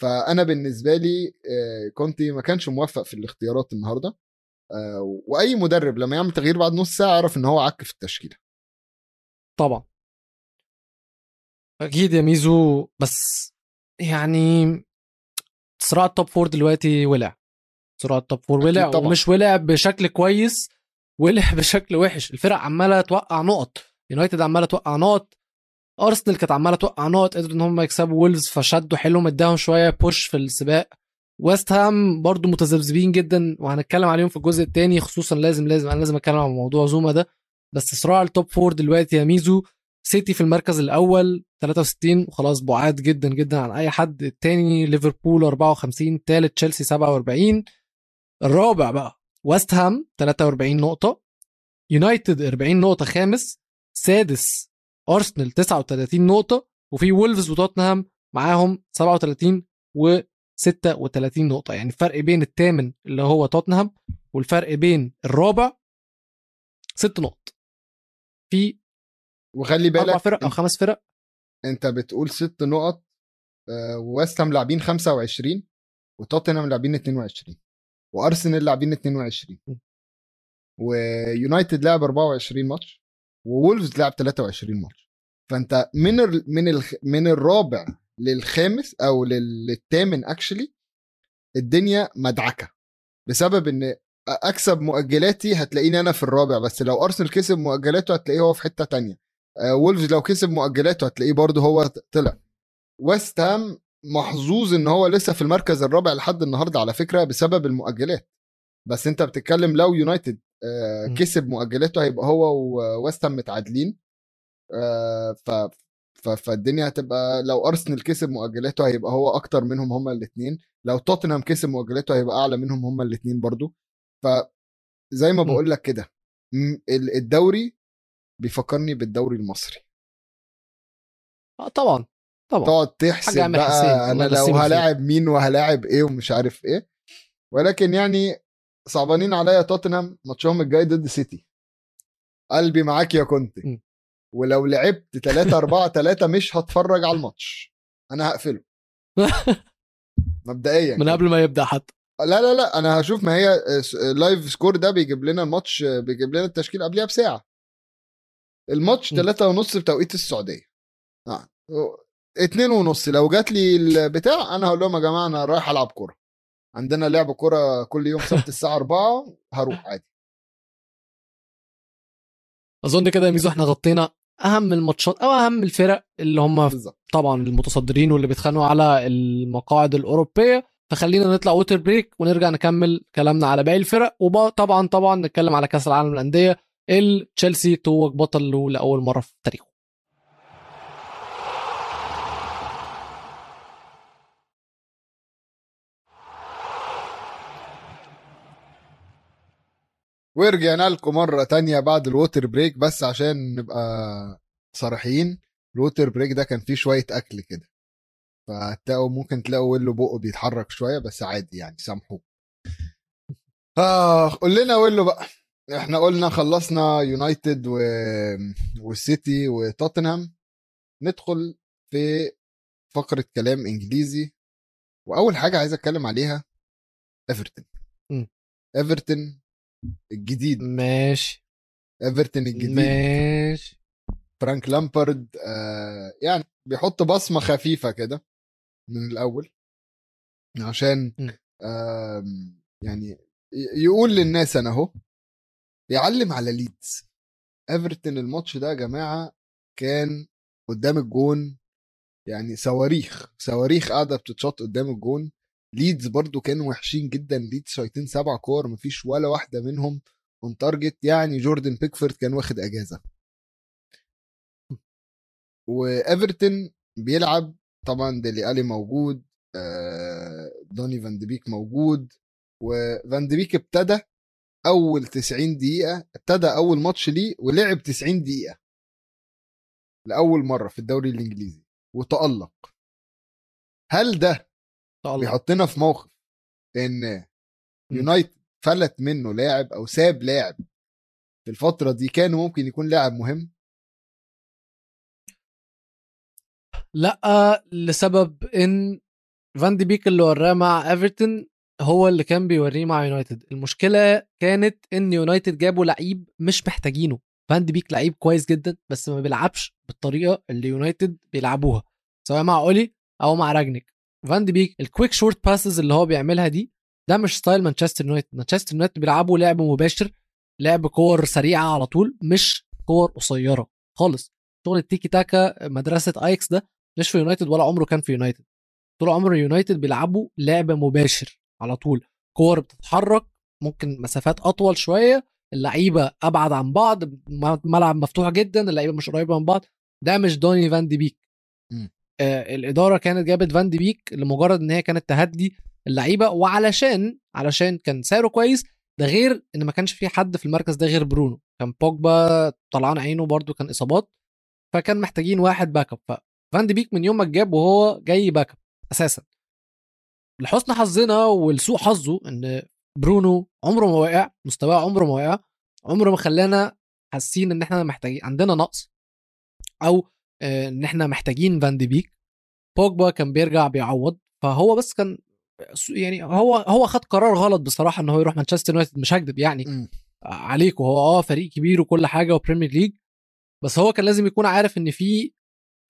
[SPEAKER 1] فأنا بالنسبة لي آه، كونتي ما كانش موفق في الاختيارات النهارده آه، وأي مدرب لما يعمل تغيير بعد نص ساعة يعرف إن هو عك في التشكيلة.
[SPEAKER 2] طبعا. أكيد يا ميزو بس يعني صراع ال top four دلوقتي ولع. صراع ال top
[SPEAKER 1] four
[SPEAKER 2] ولع
[SPEAKER 1] طبعاً.
[SPEAKER 2] ومش ولع بشكل كويس ولع [LAUGHS] بشكل وحش. الفرق عمالة توقع نقط. يونايتد عمالة توقع نقط. أرسنال كانت عمالة توقع نقط قدروا إن هم يكسبوا. وولفز فشدوا حيلهم اداهم شوية push في السباق. ويست هام برضو متذبذبين جدا وهنتكلم عليهم في الجزء الثاني خصوصا لازم لازم أنا لازم أتكلم عن موضوع زوما ده. بس صراع ال top four دلوقتي يا ميزو. سيتي في المركز الأول 63 وخلاص بعاد جدا جدا عن أي حد. الثاني ليفربول 54 ثالث تشيلسي 47 الرابع بقى ويست هام 43 نقطة. يونايتد 40 نقطة خامس. سادس أرسنال 39 نقطة وفي وولفز وتوتنهام معاهم 37 و 36 نقطة. يعني الفرق بين الثامن اللي هو توتنهام والفرق بين الرابع ست نقط. في
[SPEAKER 1] وخلي بالك
[SPEAKER 2] فرق أو
[SPEAKER 1] انت,
[SPEAKER 2] خمس فرق.
[SPEAKER 1] أنت بتقول ست نقط آه، وويست هام لاعبين 25 وتوتنهام لاعبين 22 وأرسنال لاعبين 22
[SPEAKER 2] م.
[SPEAKER 1] ويونايتد لعب 24 ماتش. وولفز لعب 23 ماتش. فأنت من ال من ال من الرابع للخامس أو لل- للثامن actually الدنيا مدعكة. بسبب إن أكسب مؤجلاتي هتلاقيني أنا في الرابع بس لو أرسنال كسب مؤجلاته هتلاقيه هو في حتة تانية. آه، وولفز لو كسب مؤجلاته هتلاقيه برضه هو طلع. ويست هام محظوظ إن هو لسه في المركز الرابع لحد النهارده على فكرة بسبب المؤجلات. بس أنت بتتكلم لو يونايتد. كسب مؤجلاته هيبقى هو وويست هام متعادلين. آه، ف فالدنيا هتبقى لو أرسنال كسب مؤجلاته هيبقى هو أكتر منهم هما الاثنين لو توتنهام كسب مؤجلاته هيبقى أعلى منهم هما الاثنين برضو. ف زي ما. بقول لك كده الدوري بيفكرني بالدوري المصري.
[SPEAKER 2] آه طبعا طبعا.
[SPEAKER 1] تقعد تحسب بقى أنا لو. هلاعب مين وهلاعب إيه ومش عارف إيه. ولكن يعني صعبانين عليا توتنهام ماتشهم الجاي ضد سيتي. قلبي معاك يا كنت. ولو لعبت 3 4 3 مش هتفرج على الماتش. أنا هقفله. [LAUGHS] مبدئيا
[SPEAKER 2] من. قبل ما يبدأ حتى.
[SPEAKER 1] لا لا لا. أنا هشوف ما هي LiveScore ده بيجيب لنا الماتش بيجيب لنا التشكيل قبلها بساعة. الماتش
[SPEAKER 2] م.
[SPEAKER 1] 3 ونص بتوقيت السعودية. آه. اتنين ونص. لو جات لي البتاع أنا هقول لهم يا جماعة أنا رايح ألعب كورة. عندنا لعب كوره كل يوم سبت [LAUGHS] الساعة 4 هروح عادي.
[SPEAKER 2] أظن كده يا ميزو إحنا غطينا أهم الماتشات أو أهم الفرق اللي هم طبعا المتصدرين واللي بيتخانقوا على المقاعد الأوروبية. فخلينا نطلع water break ونرجع نكمل كلامنا على باقي الفرق. وطبعا طبعا نتكلم على كأس العالم للأندية. اللي تشيلسي توج بطل له لأول مرة في تاريخه.
[SPEAKER 1] ورجعنا لكم مرة تانية بعد ال water break بس عشان نبقى صريحين ال water break ده كان فيه شوية أكل كده. فتلاقوا ممكن تلاقوا ويلو بقه بيتحرك شوية بس عادي يعني سامحوه. آه قول لنا ويلو بقى. إحنا قلنا خلصنا يونايتد و... والسيتي وتوتنهام. ندخل في فقرة كلام إنجليزي. وأول حاجة عايز أتكلم عليها
[SPEAKER 2] إيفرتون.
[SPEAKER 1] إيفرتون الجديد.
[SPEAKER 2] ماشي.
[SPEAKER 1] ايفرتون الجديد.
[SPEAKER 2] ماشي.
[SPEAKER 1] فرانك لامبارد آه يعني بيحط بصمة خفيفة كده من الأول عشان. آه يعني يقول للناس أنا أهو يعلم على ليدز. ايفرتون الماتش ده يا جماعة كان قدام الجون يعني صواريخ صواريخ قاعدة بتتشط قدام الجون. ليدز برضو كانوا وحشين جدا. ليدز شايطين سبع كور مفيش ولا واحدة منهم on target يعني جوردن بيكفورد كان واخد أجازة. وايفرتون بيلعب. طبعا ديلي آلي موجود. دوني فان بيك موجود. وفان بيك ابتدى أول 90 دقيقة ابتدى أول ماتش ليه ولعب 90 دقيقة. لأول مرة في الدوري الإنجليزي. وتألق. هل ده بيحطنا في موقف إن يونايتد فلت منه لاعب أو ساب لاعب في الفترة دي كان ممكن يكون لاعب مهم؟
[SPEAKER 2] لا لسبب إن فان دي بيك اللي وراه مع إيفرتون هو اللي كان بيوريه مع يونايتد. المشكلة كانت إن يونايتد جابوا لعيب مش محتاجينه. فان دي بيك لعيب كويس جدا بس ما بيلعبش بالطريقة اللي يونايتد بيلعبوها سواء مع أولي أو مع راجنيك. فان دي بيك ال quick short passes اللي هو بيعملها دي ده مش style مانشستر يونايتد مانشستر يونايتد بيلعبوا لعب مباشر لعب كور سريعة على طول مش كور قصيرة خالص. شغل التيكي تاكا مدرسة أياكس ده مش في يونايتد ولا عمره كان في يونايتد طول عمر يونايتد بيلعبوا لعب مباشر على طول. كور بتتحرك ممكن مسافات أطول شوية اللعيبة أبعد عن بعض ملعب مفتوح جدا اللعيبة مش قريبة من بعض. ده مش دوني فان دي بيك الإدارة كانت جابت فان دي بيك لمجرد إن هي كانت تهدي اللعيبة وعلشان علشان كان سعره كويس ده غير إن ما كانش في حد في المركز ده غير برونو. كان بوجبا طلعان عينه برده كان إصابات فكان محتاجين واحد backup ففان دي بيك من يوم ما اتجاب وهو جاي backup أساسا. لحسن حظنا ولسوء حظه إن برونو عمره ما وقع مستواه عمره ما وقع عمره ما خلانا حاسين إن إحنا محتاجين عندنا نقص أو آه، إن إحنا محتاجين فان دي بيك. بوجبا كان بيرجع بيعوض فهو بس كان يعني هو هو خد قرار غلط بصراحة إن هو يروح مانشستر يونايتد مش هكدب يعني.
[SPEAKER 1] مم.
[SPEAKER 2] عليك وهو آه فريق كبير وكل حاجة وبريمير ليج بس هو كان لازم يكون عارف إن في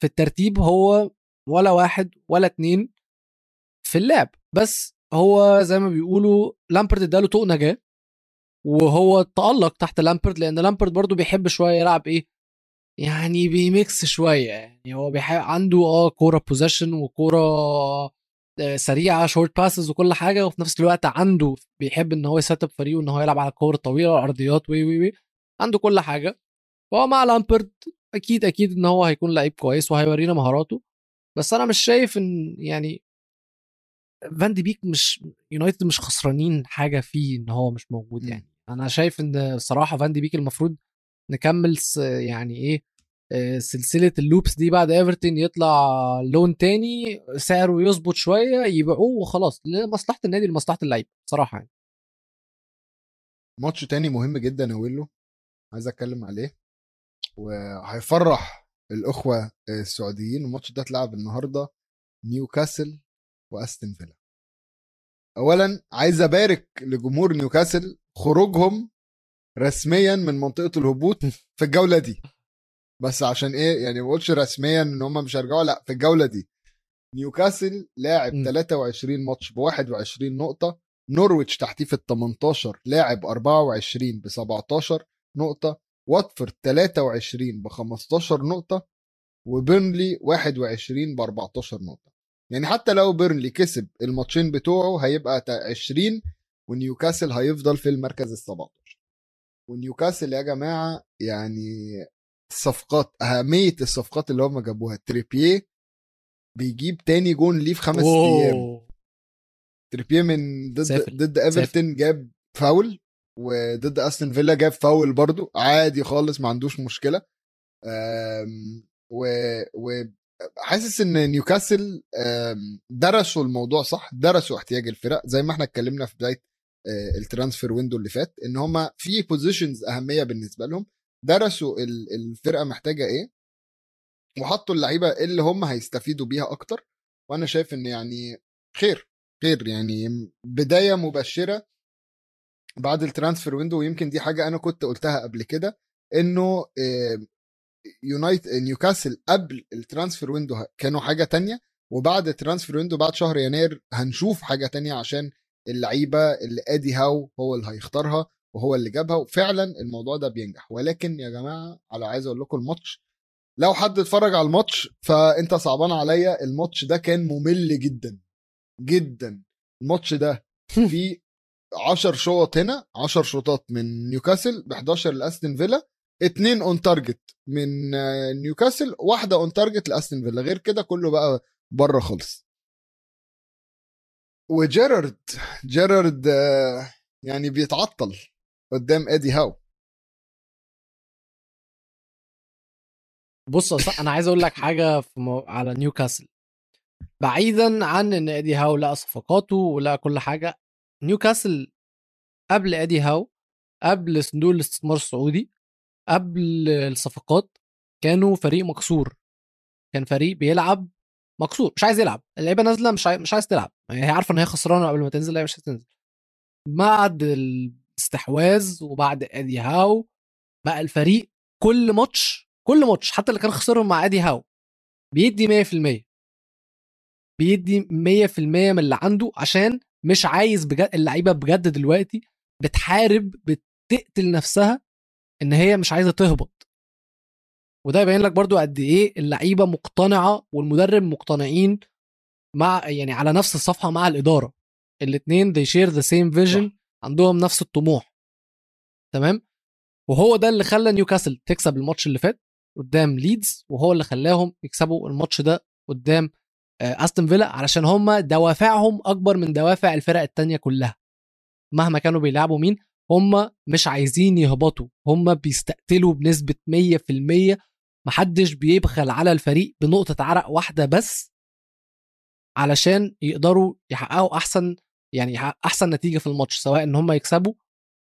[SPEAKER 2] في الترتيب هو ولا واحد ولا اتنين في اللعب. بس هو زي ما بيقولوا لامبرد إداله طوق نجاة وهو تألق تحت لامبرد لأن لامبرد برضو بيحب شوية يلعب إيه يعني بي mix شوية يعني هو بيحب عنده آه كورة possession وكورة آه، سريعة short passes وكل حاجة وفي نفس الوقت عنده بيحب إن هو ي set up فريقه إن هو يلعب على الكور الطويله والعرضيات وي وي وي عنده كل حاجة. فهو مع لامبرد أكيد أكيد إن هو هيكون لعيب كويس وهيورينا مهاراته. بس أنا مش شايف إن يعني فان دي بيك مش يونايتد مش خسرانين حاجة فيه إن هو مش موجود. يعني. أنا شايف إن الصراحة فان دي بيك المفروض نكمل يعني إيه سلسلة ال loans دي بعد ايفرتون يطلع loan تاني سعره يظبط شوية يبيعوه وخلاص لمصلحة النادي لمصلحة اللعيبه صراحة يعني.
[SPEAKER 1] ماتش تاني مهم جدا يا ويلو عايز أتكلم عليه. وهيفرح الأخوة السعوديين الماتش ده اتلعب النهارده نيوكاسل وأستون فيلا. اولا عايز أبارك لجمهور نيوكاسل خروجهم رسميا من منطقة الهبوط في الجولة دي. بس عشان إيه؟ يعني ما بقولش رسميا إن هم مش هيرجعوا. لا في الجولة دي. نيوكاسل لاعب
[SPEAKER 2] م.
[SPEAKER 1] 23 ماتش ب 21 نقطة. نورويتش تحتيه في ال 18 لاعب 24 ب 17 نقطة. واتفورد 23 ب 15 نقطة. وبيرنلي 21 ب 14 نقطة. يعني حتى لو بيرنلي كسب الماتشين بتوعه هيبقى تا- 20 ونيوكاسل هيفضل في المركز ال 17 ونيوكاسل يا جماعة يعني الصفقات أهمية الصفقات اللي هم جابوها. تريبيه بيجيب تاني جون ليه في خمس
[SPEAKER 2] أيام.
[SPEAKER 1] تريبيه من ضد
[SPEAKER 2] سافر.
[SPEAKER 1] ضد إيفرتون جاب فاول وضد أستون فيلا جاب فاول برضو. عادي خالص ما عندوش مشكلة. و و حاسس إن نيوكاسل درسوا الموضوع صح درسوا احتياج الفرق. زي ما إحنا اتكلمنا في بداية آه، ال transfer window اللي فات إن هم في positions أهمية بالنسبة لهم. درسوا ال- الفرقة محتاجة إيه وحطوا اللعيبة اللي هم هيستفيدوا بيها أكتر وأنا شايف إن يعني خير خير يعني بداية مبشرة بعد ال transfer window ويمكن دي حاجة أنا كنت قلتها قبل كده إنه آه، يونايت نيوكاسل قبل ال transfer window كانوا حاجة تانية وبعد ال transfer window بعد شهر يناير هنشوف حاجة تانية عشان اللعيبة اللي ادي هاو هو اللي هيختارها وهو اللي جابها وفعلا الموضوع ده بينجح. ولكن يا جماعة على عايز أقول لكم الماتش لو حد اتفرج على الماتش فأنت صعبان عليا الماتش ده كان ممل جدا جدا. الماتش ده [LAUGHS] فيه 10 شوط هنا 10 شوطات من نيوكاسل ب 11 لأستون فيلا اتنين on target من نيوكاسل واحدة on target لأستون فيلا. غير كده كله بقى بره خالص. وجيرارد جيرارد آه، يعني بيتعطل. قدام ادي هاو.
[SPEAKER 2] بص أنا عايز أقول لك حاجة في مو... على نيوكاسل. بعيدا عن إن إدي هاو لقى صفقاته ولقى كل حاجة نيوكاسل قبل إدي هاو قبل صندوق الاستثمار السعودي قبل الصفقات كانوا فريق مكسور. كان فريق بيلعب مكسور مش عايز يلعب. اللعيبة نازلة مش عاي... مش عايز تلعب. يعني هي عارفة إن هي خسرانة قبل ما تنزل لا مش هتنزل بعد الاستحواذ وبعد ادي هاو بقى الفريق كل ماتش كل ماتش حتى اللي كان خسرهم مع ادي هاو بيدي 100% بيدي 100% من اللي عنده عشان مش عايز بجد اللعيبة بجد دلوقتي بتحارب بتقتل نفسها إن هي مش عايزة تهبط. وده يبين لك برضو قد إيه اللعيبة مقتنعة والمدرب مقتنعين مع يعني على نفس الصفحة مع الإدارة. الاثنين they share the same vision عندهم نفس الطموح تمام؟ وهو ده اللي خلى نيوكاسل تكسب الماتش اللي فات قدام ليدز وهو اللي خلاهم يكسبوا الماتش ده قدام آه، أستون فيلا علشان هم دوافعهم أكبر من دوافع الفرق التانية كلها. مهما كانوا بيلعبوا مين هم مش عايزين يهبطوا هم بيستقتلوا بنسبة 100% محدش بيبخل على الفريق بنقطة عرق واحدة بس علشان يقدروا يحققوا أحسن يعني أحسن نتيجة في الماتش سواء إن هم يكسبوا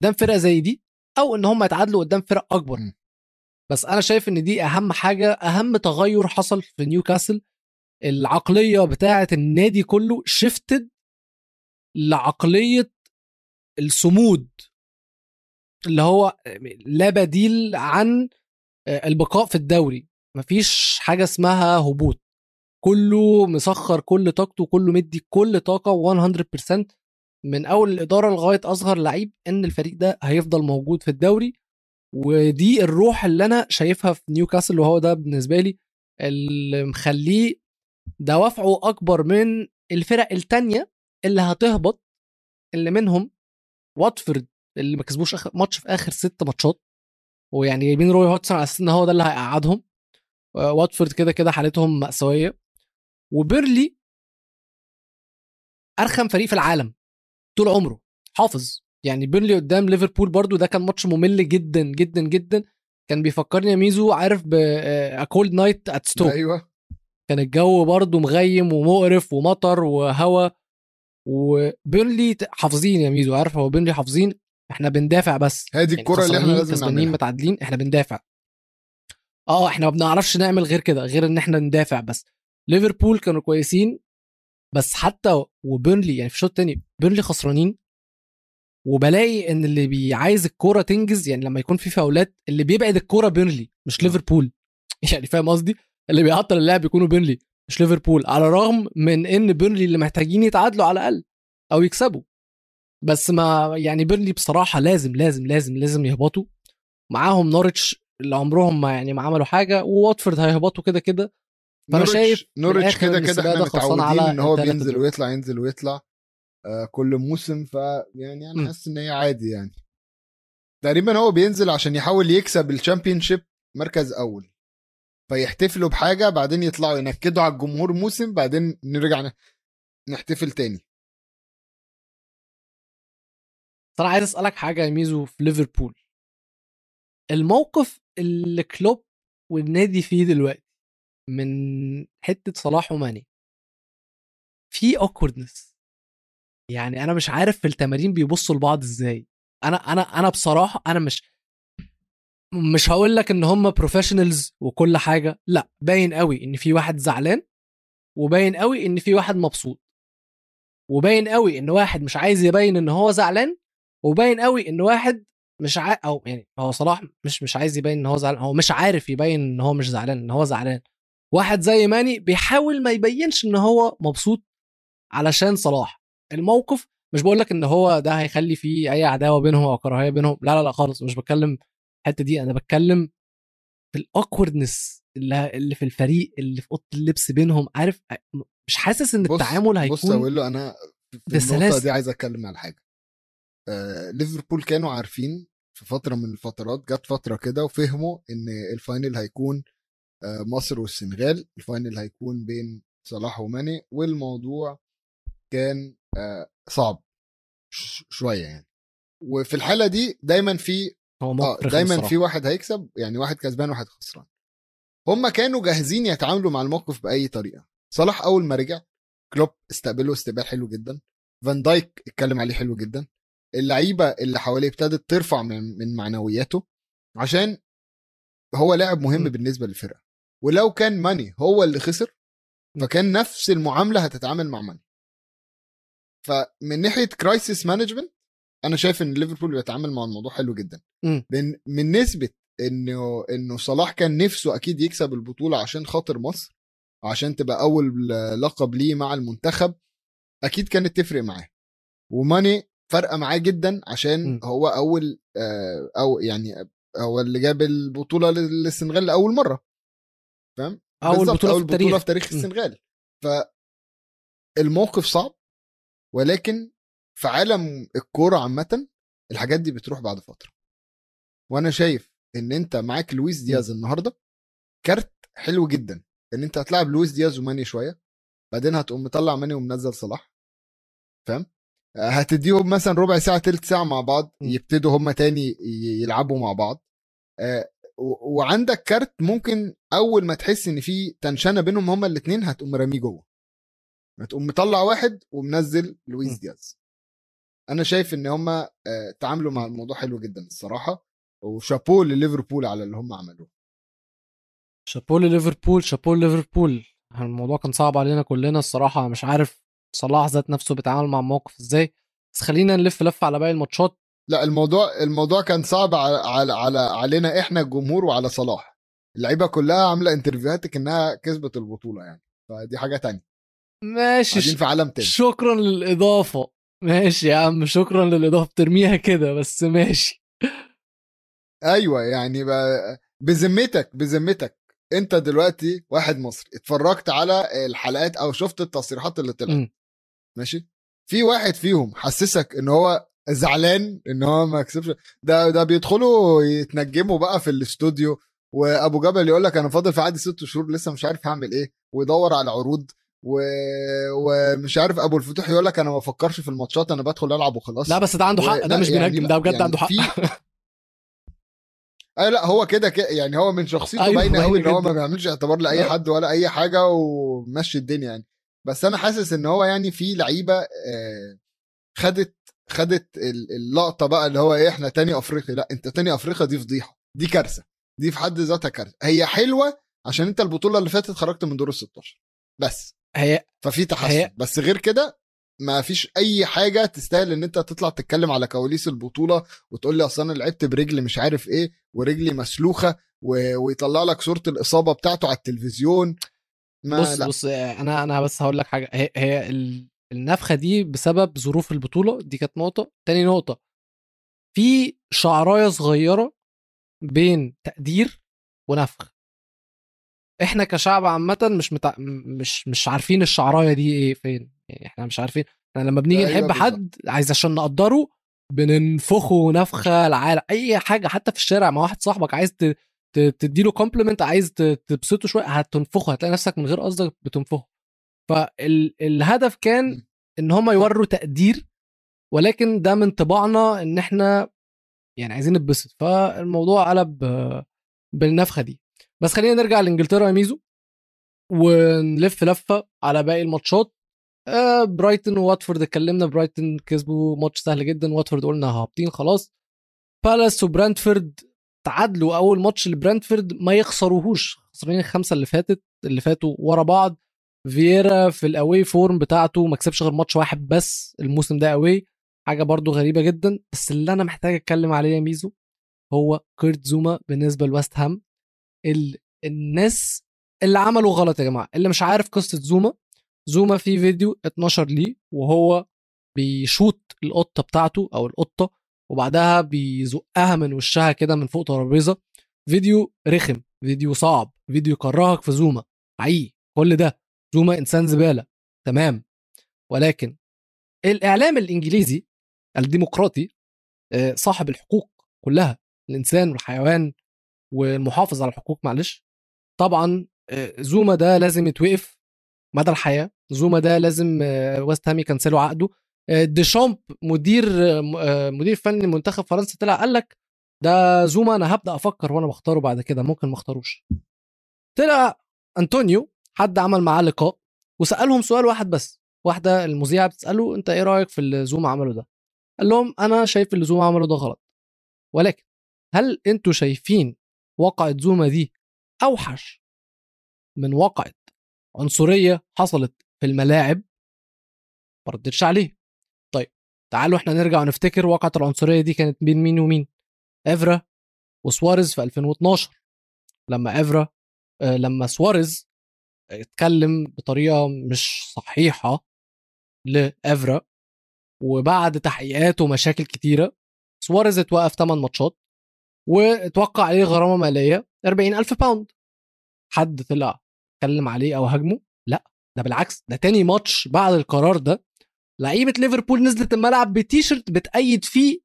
[SPEAKER 2] قدام فرقة زي دي أو إن هم يتعادلوا قدام فرق أكبر.
[SPEAKER 1] م.
[SPEAKER 2] بس أنا شايف إن دي أهم حاجة أهم تغير حصل في نيوكاسل. العقلية بتاعة النادي كله شفتد لعقلية الصمود. اللي هو لا بديل عن البقاء في الدوري. مفيش حاجة اسمها هبوط. كله مسخر كل طاقته كله مدي كل طاقة 100% من أول الإدارة لغاية أصغر لعيب إن الفريق ده هيفضل موجود في الدوري. ودي الروح اللي أنا شايفها في نيوكاسل وهو ده بالنسبة لي اللي مخليه دوافعه أكبر من الفرق التانية اللي هتهبط اللي منهم واتفورد اللي ما كسبوش آخر ماتش في آخر ست ماتشات. ويعني جايبين روي هودجسون على أساس إن هو ده اللي هيقعدهم. آه، واتفورد كده كده حالتهم مأساوية. وبيرنلي أرخم فريق في العالم طول عمره. حافظ. يعني بيرنلي قدام ليفربول برضو ده كان ماتش ممل جدا جدا جدا. كان بيفكرني يا ميزو عارف ب cold night at Stoke
[SPEAKER 1] أيوه.
[SPEAKER 2] كان الجو برضو مغيم ومقرف ومطر وهوا. وبيرنلي حافظين يا ميزو عارف هو بيرنلي حافظين؟ إحنا بندافع بس.
[SPEAKER 1] دي
[SPEAKER 2] يعني
[SPEAKER 1] الكرة اللي
[SPEAKER 2] إحنا
[SPEAKER 1] لازم
[SPEAKER 2] كسبانين
[SPEAKER 1] نعملها.
[SPEAKER 2] متعادلين إحنا بندافع. آه إحنا ما بنعرفش نعمل غير كده غير إن إحنا ندافع بس. ليفربول كانوا كويسين بس حتى وبيرنلي يعني في الشوط الثاني بيرنلي خسرانين وبلاقي إن اللي بي عايز الكورة تنجز يعني لما يكون في فاولات اللي بيبعد الكورة بيرنلي مش
[SPEAKER 1] آه.
[SPEAKER 2] ليفربول. [LAUGHS] يعني فاهم قصدي؟ اللي بيعطل اللعب يكونوا بيرنلي مش ليفربول. على الرغم من إن بيرنلي اللي محتاجين يتعادلوا على الأقل أو يكسبوا. بس ما يعني بيرنلي بصراحة لازم لازم لازم لازم يهبطوا. معاهم نورتش اللي عمرهم ما يعني ما عملوا حاجة وواتفورد هيهبطوا كده كده.
[SPEAKER 1] نوريتش-
[SPEAKER 2] شايف الآخر
[SPEAKER 1] كده كده
[SPEAKER 2] إحنا
[SPEAKER 1] متعودين
[SPEAKER 2] على
[SPEAKER 1] إن هو بينزل
[SPEAKER 2] دول.
[SPEAKER 1] ويطلع ينزل ويطلع آه كل موسم فيعني
[SPEAKER 2] أنا.
[SPEAKER 1] حاسس إن هي عادي يعني تقريبا هو بينزل عشان يحاول يكسب ال Championship مركز أول فيحتفلوا بحاجة بعدين يطلعوا ينكدوا على الجمهور موسم بعدين نرجع نحتفل تاني
[SPEAKER 2] بس أنا عايز أسألك حاجة يا ميزو في ليفربول الموقف اللي كلوب والنادي فيه دلوقتي من حتة صلاح وماني. في awkwardness يعني أنا مش عارف في التمارين بيبصوا لبعض إزاي. أنا أنا أنا بصراحة أنا مش مش هقول لك إن هم professionals وكل حاجة لأ باين قوي إن في واحد زعلان وباين قوي إن في واحد مبسوط. وباين قوي إن واحد مش عايز يبين إن هو زعلان وباين قوي إن واحد مش ع... أو يعني هو صلاح مش مش عايز يبين إن هو زعلان هو مش عارف يبين إن هو مش زعلان إن هو زعلان. واحد زي ماني بيحاول ما يبينش إن هو مبسوط علشان صلاح. الموقف مش بقول لك إن هو ده هيخلي فيه أي عداوة بينهم أو كراهية بينهم لا لا لا خالص مش بتكلم الحتة دي. أنا بتكلم في ال awkwardness اللي, اللي في الفريق اللي في أوضة اللبس بينهم. عارف مش حاسس إن
[SPEAKER 1] بص
[SPEAKER 2] التعامل
[SPEAKER 1] بص
[SPEAKER 2] هيكون
[SPEAKER 1] أقول له أنا في
[SPEAKER 2] النقطة.
[SPEAKER 1] دي عايز أتكلم على حاجة. آه ليفربول كانوا عارفين في فترة من الفترات جت فترة كده وفهموا إن ال final هيكون مصر والسنغال. ال final هيكون بين صلاح وماني والموضوع كان آه صعب شوية يعني. وفي الحالة دي دايما في
[SPEAKER 2] رخم
[SPEAKER 1] دايما. في واحد هيكسب يعني واحد كسبان وواحد خسران. هم كانوا جاهزين يتعاملوا مع الموقف بأي طريقة. صلاح أول ما رجع كلوب استقبله استقبال حلو جدا. فان دايك اتكلم عليه حلو جدا. اللعيبة اللي حواليه ابتدت ترفع من, من معنوياته عشان هو لاعب مهم
[SPEAKER 2] م.
[SPEAKER 1] بالنسبة للفرقة. ولو كان ماني هو اللي خسر فكان نفس المعاملة هتتعامل مع ماني فمن ناحية crisis management أنا شايف إن ليفربول بيتعامل مع الموضوع حلو جدا. من من نسبة إنه إنه صلاح كان نفسه أكيد يكسب البطولة عشان خاطر مصر عشان تبقى أول لقب ليه مع المنتخب أكيد كانت تفرق معاه وماني فرقه معاه جدا عشان
[SPEAKER 2] م.
[SPEAKER 1] هو أول آه، أو يعني هو اللي جاب البطولة للسنغال لأول مرة فاهم؟
[SPEAKER 2] أول
[SPEAKER 1] بطولة
[SPEAKER 2] التاريخ
[SPEAKER 1] بطولة في تاريخ. السنغال. فالموقف صعب ولكن في عالم الكورة عامة الحاجات دي بتروح بعد فترة. وأنا شايف إن أنت معاك لويس دياز النهارده كارت حلو جدا. إن أنت هتلعب لويس دياز وماني شوية بعدين هتقوم مطلع ماني ومنزل صلاح. فاهم؟ آه، هتديهم مثلا ربع ساعة تلت ساعة مع بعض. يبتدوا هم تاني يلعبوا مع بعض. آه، وعندك كارت ممكن أول ما تحس إن في تنشنة بينهم هما الاثنين هتقوم راميه جوه. هتقوم مطلع واحد ومنزل لويس. دياز. أنا شايف إن هما آه، تعاملوا مع الموضوع حلو جدا الصراحة وشابوه لليفربول على اللي هم عملوه.
[SPEAKER 2] شابو ليفربول شابو ليفربول الموضوع كان صعب علينا كلنا الصراحة مش عارف صلاح ذات نفسه بيتعامل مع الموقف إزاي. بس خلينا نلف لفة على باقي الماتشات.
[SPEAKER 1] لا الموضوع الموضوع كان صعب على على, على علينا إحنا الجمهور وعلى صلاح. اللعيبة كلها عاملة انترفيوهات إنها كسبت البطولة يعني. فدي حاجة تانية.
[SPEAKER 2] ماشي
[SPEAKER 1] في عالم تاني.
[SPEAKER 2] شكرا للإضافة. ماشي يا عم شكرا للإضافة. ترميها كده بس ماشي.
[SPEAKER 1] أيوه يعني بذمتك بذمتك. أنت دلوقتي واحد مصري اتفرجت على الحلقات أو شفت التصريحات اللي طلعت. ماشي؟ في واحد فيهم حسسك إن هو زعلان إن هو ما كسبش ده ده بيدخلوا يتنجموا بقى في الاستوديو وأبو جبل يقول لك أنا فاضل في عادي ست شهور لسه مش عارف هعمل إيه ويدور على عروض و... ومش عارف أبو الفتوح يقول لك أنا ما بفكرش في الماتشات أنا بدخل ألعب وخلاص
[SPEAKER 2] لا بس ده عنده
[SPEAKER 1] و-
[SPEAKER 2] حق ده
[SPEAKER 1] لا
[SPEAKER 2] مش
[SPEAKER 1] يعني
[SPEAKER 2] بينجم ده بجد
[SPEAKER 1] يعني
[SPEAKER 2] عنده حق
[SPEAKER 1] في- [LAUGHS] أي لا هو كده كده يعني هو من شخصيته
[SPEAKER 2] أيوة،
[SPEAKER 1] باينة قوي
[SPEAKER 2] إن
[SPEAKER 1] هو ما. بيعملش اعتبار لأي
[SPEAKER 2] لا.
[SPEAKER 1] حد ولا أي حاجة ومشي الدنيا يعني بس أنا حاسس إن هو يعني في لعيبة آه، خدت خدت ال- اللقطة بقى اللي هو إيه إحنا تاني افريقيا لا أنت تاني افريقيا دي فضيحة. دي كارثة. دي في حد ذاتها كارثة. هي حلوة عشان أنت البطولة اللي فاتت خرجت من دور ال 16 بس.
[SPEAKER 2] هي
[SPEAKER 1] ففي تحسن.
[SPEAKER 2] هي-
[SPEAKER 1] بس غير كده ما فيش أي حاجة تستاهل إن أنت تطلع تتكلم على كواليس البطولة وتقول لي أصل أنا لعبت برجل مش عارف إيه ورجلي مسلوخة و... ويطلع لك صورة الإصابة بتاعته على التلفزيون. ما
[SPEAKER 2] بص
[SPEAKER 1] لا.
[SPEAKER 2] بص أنا أنا بس هقول لك حاجة. هي, هي ال- النفخة دي بسبب ظروف البطولة دي كانت نقطة. تاني نقطة في شعراية صغيرة بين تقدير ونفخ. إحنا كشعب عامة مش متع... مش مش عارفين الشعراية دي إيه فين؟ يعني إحنا مش عارفين. إحنا لما بنيجي
[SPEAKER 1] أيوة
[SPEAKER 2] نحب
[SPEAKER 1] بالظبط.
[SPEAKER 2] حد عايز عشان نقدره بننفخه نفخة العالم أي حاجة حتى في الشارع مع واحد صاحبك عايز ت... تديله كومبلمنت عايز تبسطه شوية هتنفخه هتلاقي نفسك من غير قصدك بتنفخه. فالهدف كان. إن هم يوروا تقدير ولكن ده من طباعنا إن إحنا يعني عايزين نتبسط. فالموضوع قلب بالنفخة دي. بس خلينا نرجع لإنجلترا يا ميزو ونلف لفة على باقي الماتشات. آه برايتون وواتفورد اتكلمنا برايتون كسبوا ماتش سهل جدا واتفورد قلنا هابطين خلاص. بالاس وبرانتفورد تعادلوا أول ماتش لبرانتفورد ما يخسروهوش خسرانين الخمسة اللي فاتت اللي فاتوا ورا بعض. فييرا في ال away form بتاعته ما كسبش غير ماتش واحد بس الموسم ده away. حاجة برضو غريبة جدا بس اللي أنا محتاج أتكلم عليه يا ميزو هو كيرت زوما بالنسبة لويست هام. ال... الناس اللي عملوا غلط يا جماعة اللي مش عارف قصة زوما. زوما في فيديو اتنشر ليه وهو بيشوط القطة بتاعته أو القطة وبعدها بيزقها من وشها كده من فوق ترابيزة. فيديو رخم فيديو صعب فيديو يكرهك في زوما حقيقي كل ده. زوما إنسان زبالة تمام. ولكن الإعلام الإنجليزي الديمقراطي آه، صاحب الحقوق كلها الإنسان والحيوان والمحافظ على الحقوق معلش. طبعا آه، زوما ده لازم يتوقف مدى الحياة. زوما ده لازم آه، ويست هام يكنسلوا عقده. آه، ديشامب مدير آه، آه، مدير فني منتخب فرنسا طلع قال لك ده زوما أنا هبدأ أفكر وأنا بختاره بعد كده ممكن ما اختاروش. طلع أنطونيو حد عمل معاه لقاء وسألهم سؤال واحد بس واحدة المذيعة بتسأله أنت إيه رأيك في اللي زوما عمله ده؟ قال لهم أنا شايف اللي زوما عمله ده غلط. ولكن هل أنتوا شايفين واقعة زوما دي أوحش من واقعة عنصرية حصلت في الملاعب؟ ما ردتش عليه. طيب تعالوا إحنا نرجع ونفتكر واقعة العنصرية دي كانت بين مين ومين؟ افرا وسواريز في 2012 لما افرا آه، لما سواريز اتكلم بطريقة مش صحيحة لإيفرا وبعد تحقيقات ومشاكل كتيرة سواريز اتوقف 8 ماتشات واتوقع عليه غرامة مالية 40 ألف pound حد طلع اتكلم عليه أو هاجمه؟ لأ ده بالعكس ده تاني ماتش بعد القرار ده لعيبة ليفربول نزلت الملعب بتيشرت بتأيد فيه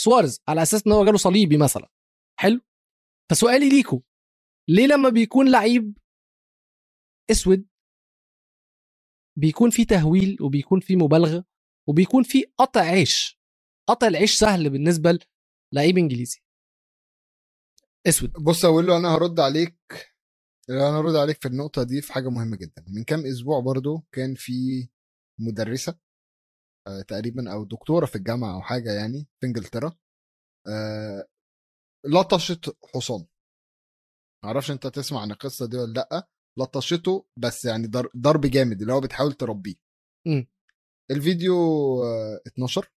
[SPEAKER 2] سواريز على أساس إن هو جاله صليبي مثلا. حلو؟ فسؤالي ليكو ليه لما بيكون لعيب أسود بيكون في تهويل وبيكون في مبالغة وبيكون في قطع عيش. قطع العيش سهل بالنسبة للعيب إنجليزي. أسود.
[SPEAKER 1] بص أقول له أنا هرد عليك أنا هرد عليك في النقطة دي في حاجة مهمة جدا. من كام أسبوع برضو كان في مدرسة آه، تقريبا أو دكتورة في الجامعة أو حاجة يعني في إنجلترا آه، لطشت حصان. معرفش أنت تسمع عن القصة دي ولا لأ لطشته بس يعني ضر- ضرب جامد اللي هو بتحاول تربيه.
[SPEAKER 2] مم.
[SPEAKER 1] الفيديو آه، اتنشر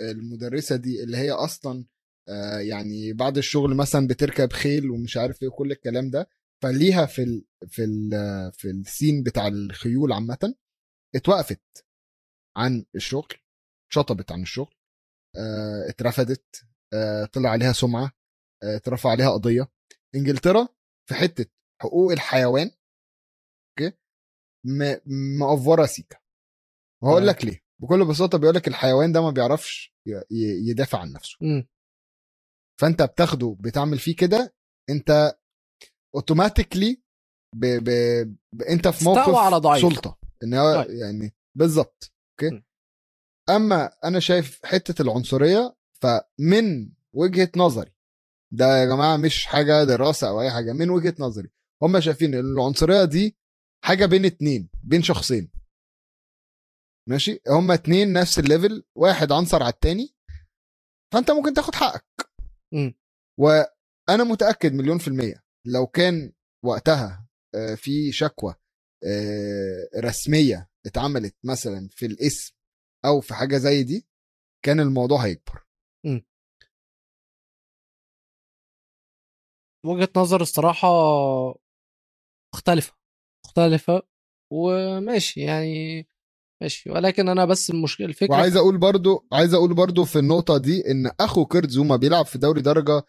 [SPEAKER 1] المدرسة دي اللي هي أصلا آه، يعني بعد الشغل مثلا بتركب خيل ومش عارف إيه وكل الكلام ده فليها في ال في ال في السين بتاع الخيول عامة اتوقفت عن الشغل شطبت عن الشغل آه، اترفدت طلع عليها سمعة اترفع عليها قضية. إنجلترا في حتة حقوق الحيوان أوكي م- مقفوره سيكا وهقول. لك ليه بكل بساطة بيقول لك الحيوان ده ما بيعرفش يدافع عن نفسه
[SPEAKER 2] مم.
[SPEAKER 1] فأنت بتاخده بتعمل فيه كده أنت اوتوماتيكلي ب... ب... ب... أنت في موقف
[SPEAKER 2] على ضعيف.
[SPEAKER 1] سلطة إن هو
[SPEAKER 2] طيب.
[SPEAKER 1] يعني بالظبط أوكي
[SPEAKER 2] م.
[SPEAKER 1] أما أنا شايف حتة العنصرية فمن وجهة نظري ده يا جماعة مش حاجة دراسة أو أي حاجة من وجهة نظري هم شايفين ان العنصرية دي حاجة بين اتنين بين شخصين. ماشي؟ هم اتنين نفس الليفل واحد عنصر على التاني فأنت ممكن تاخد حقك.
[SPEAKER 2] مم.
[SPEAKER 1] وأنا متأكد مليون في المية لو كان وقتها آه، في شكوى آه، رسمية اتعملت مثلا في الاسم أو في حاجة زي دي كان الموضوع هيكبر.
[SPEAKER 2] وجهة نظر الصراحة مختلفة مختلفة وماشي يعني ماشي. ولكن أنا بس المشكلة الفكرة
[SPEAKER 1] وعايز أقول برضو عايز أقول برضو في النقطة دي إن أخو كيرت زوما بيلعب في دوري درجة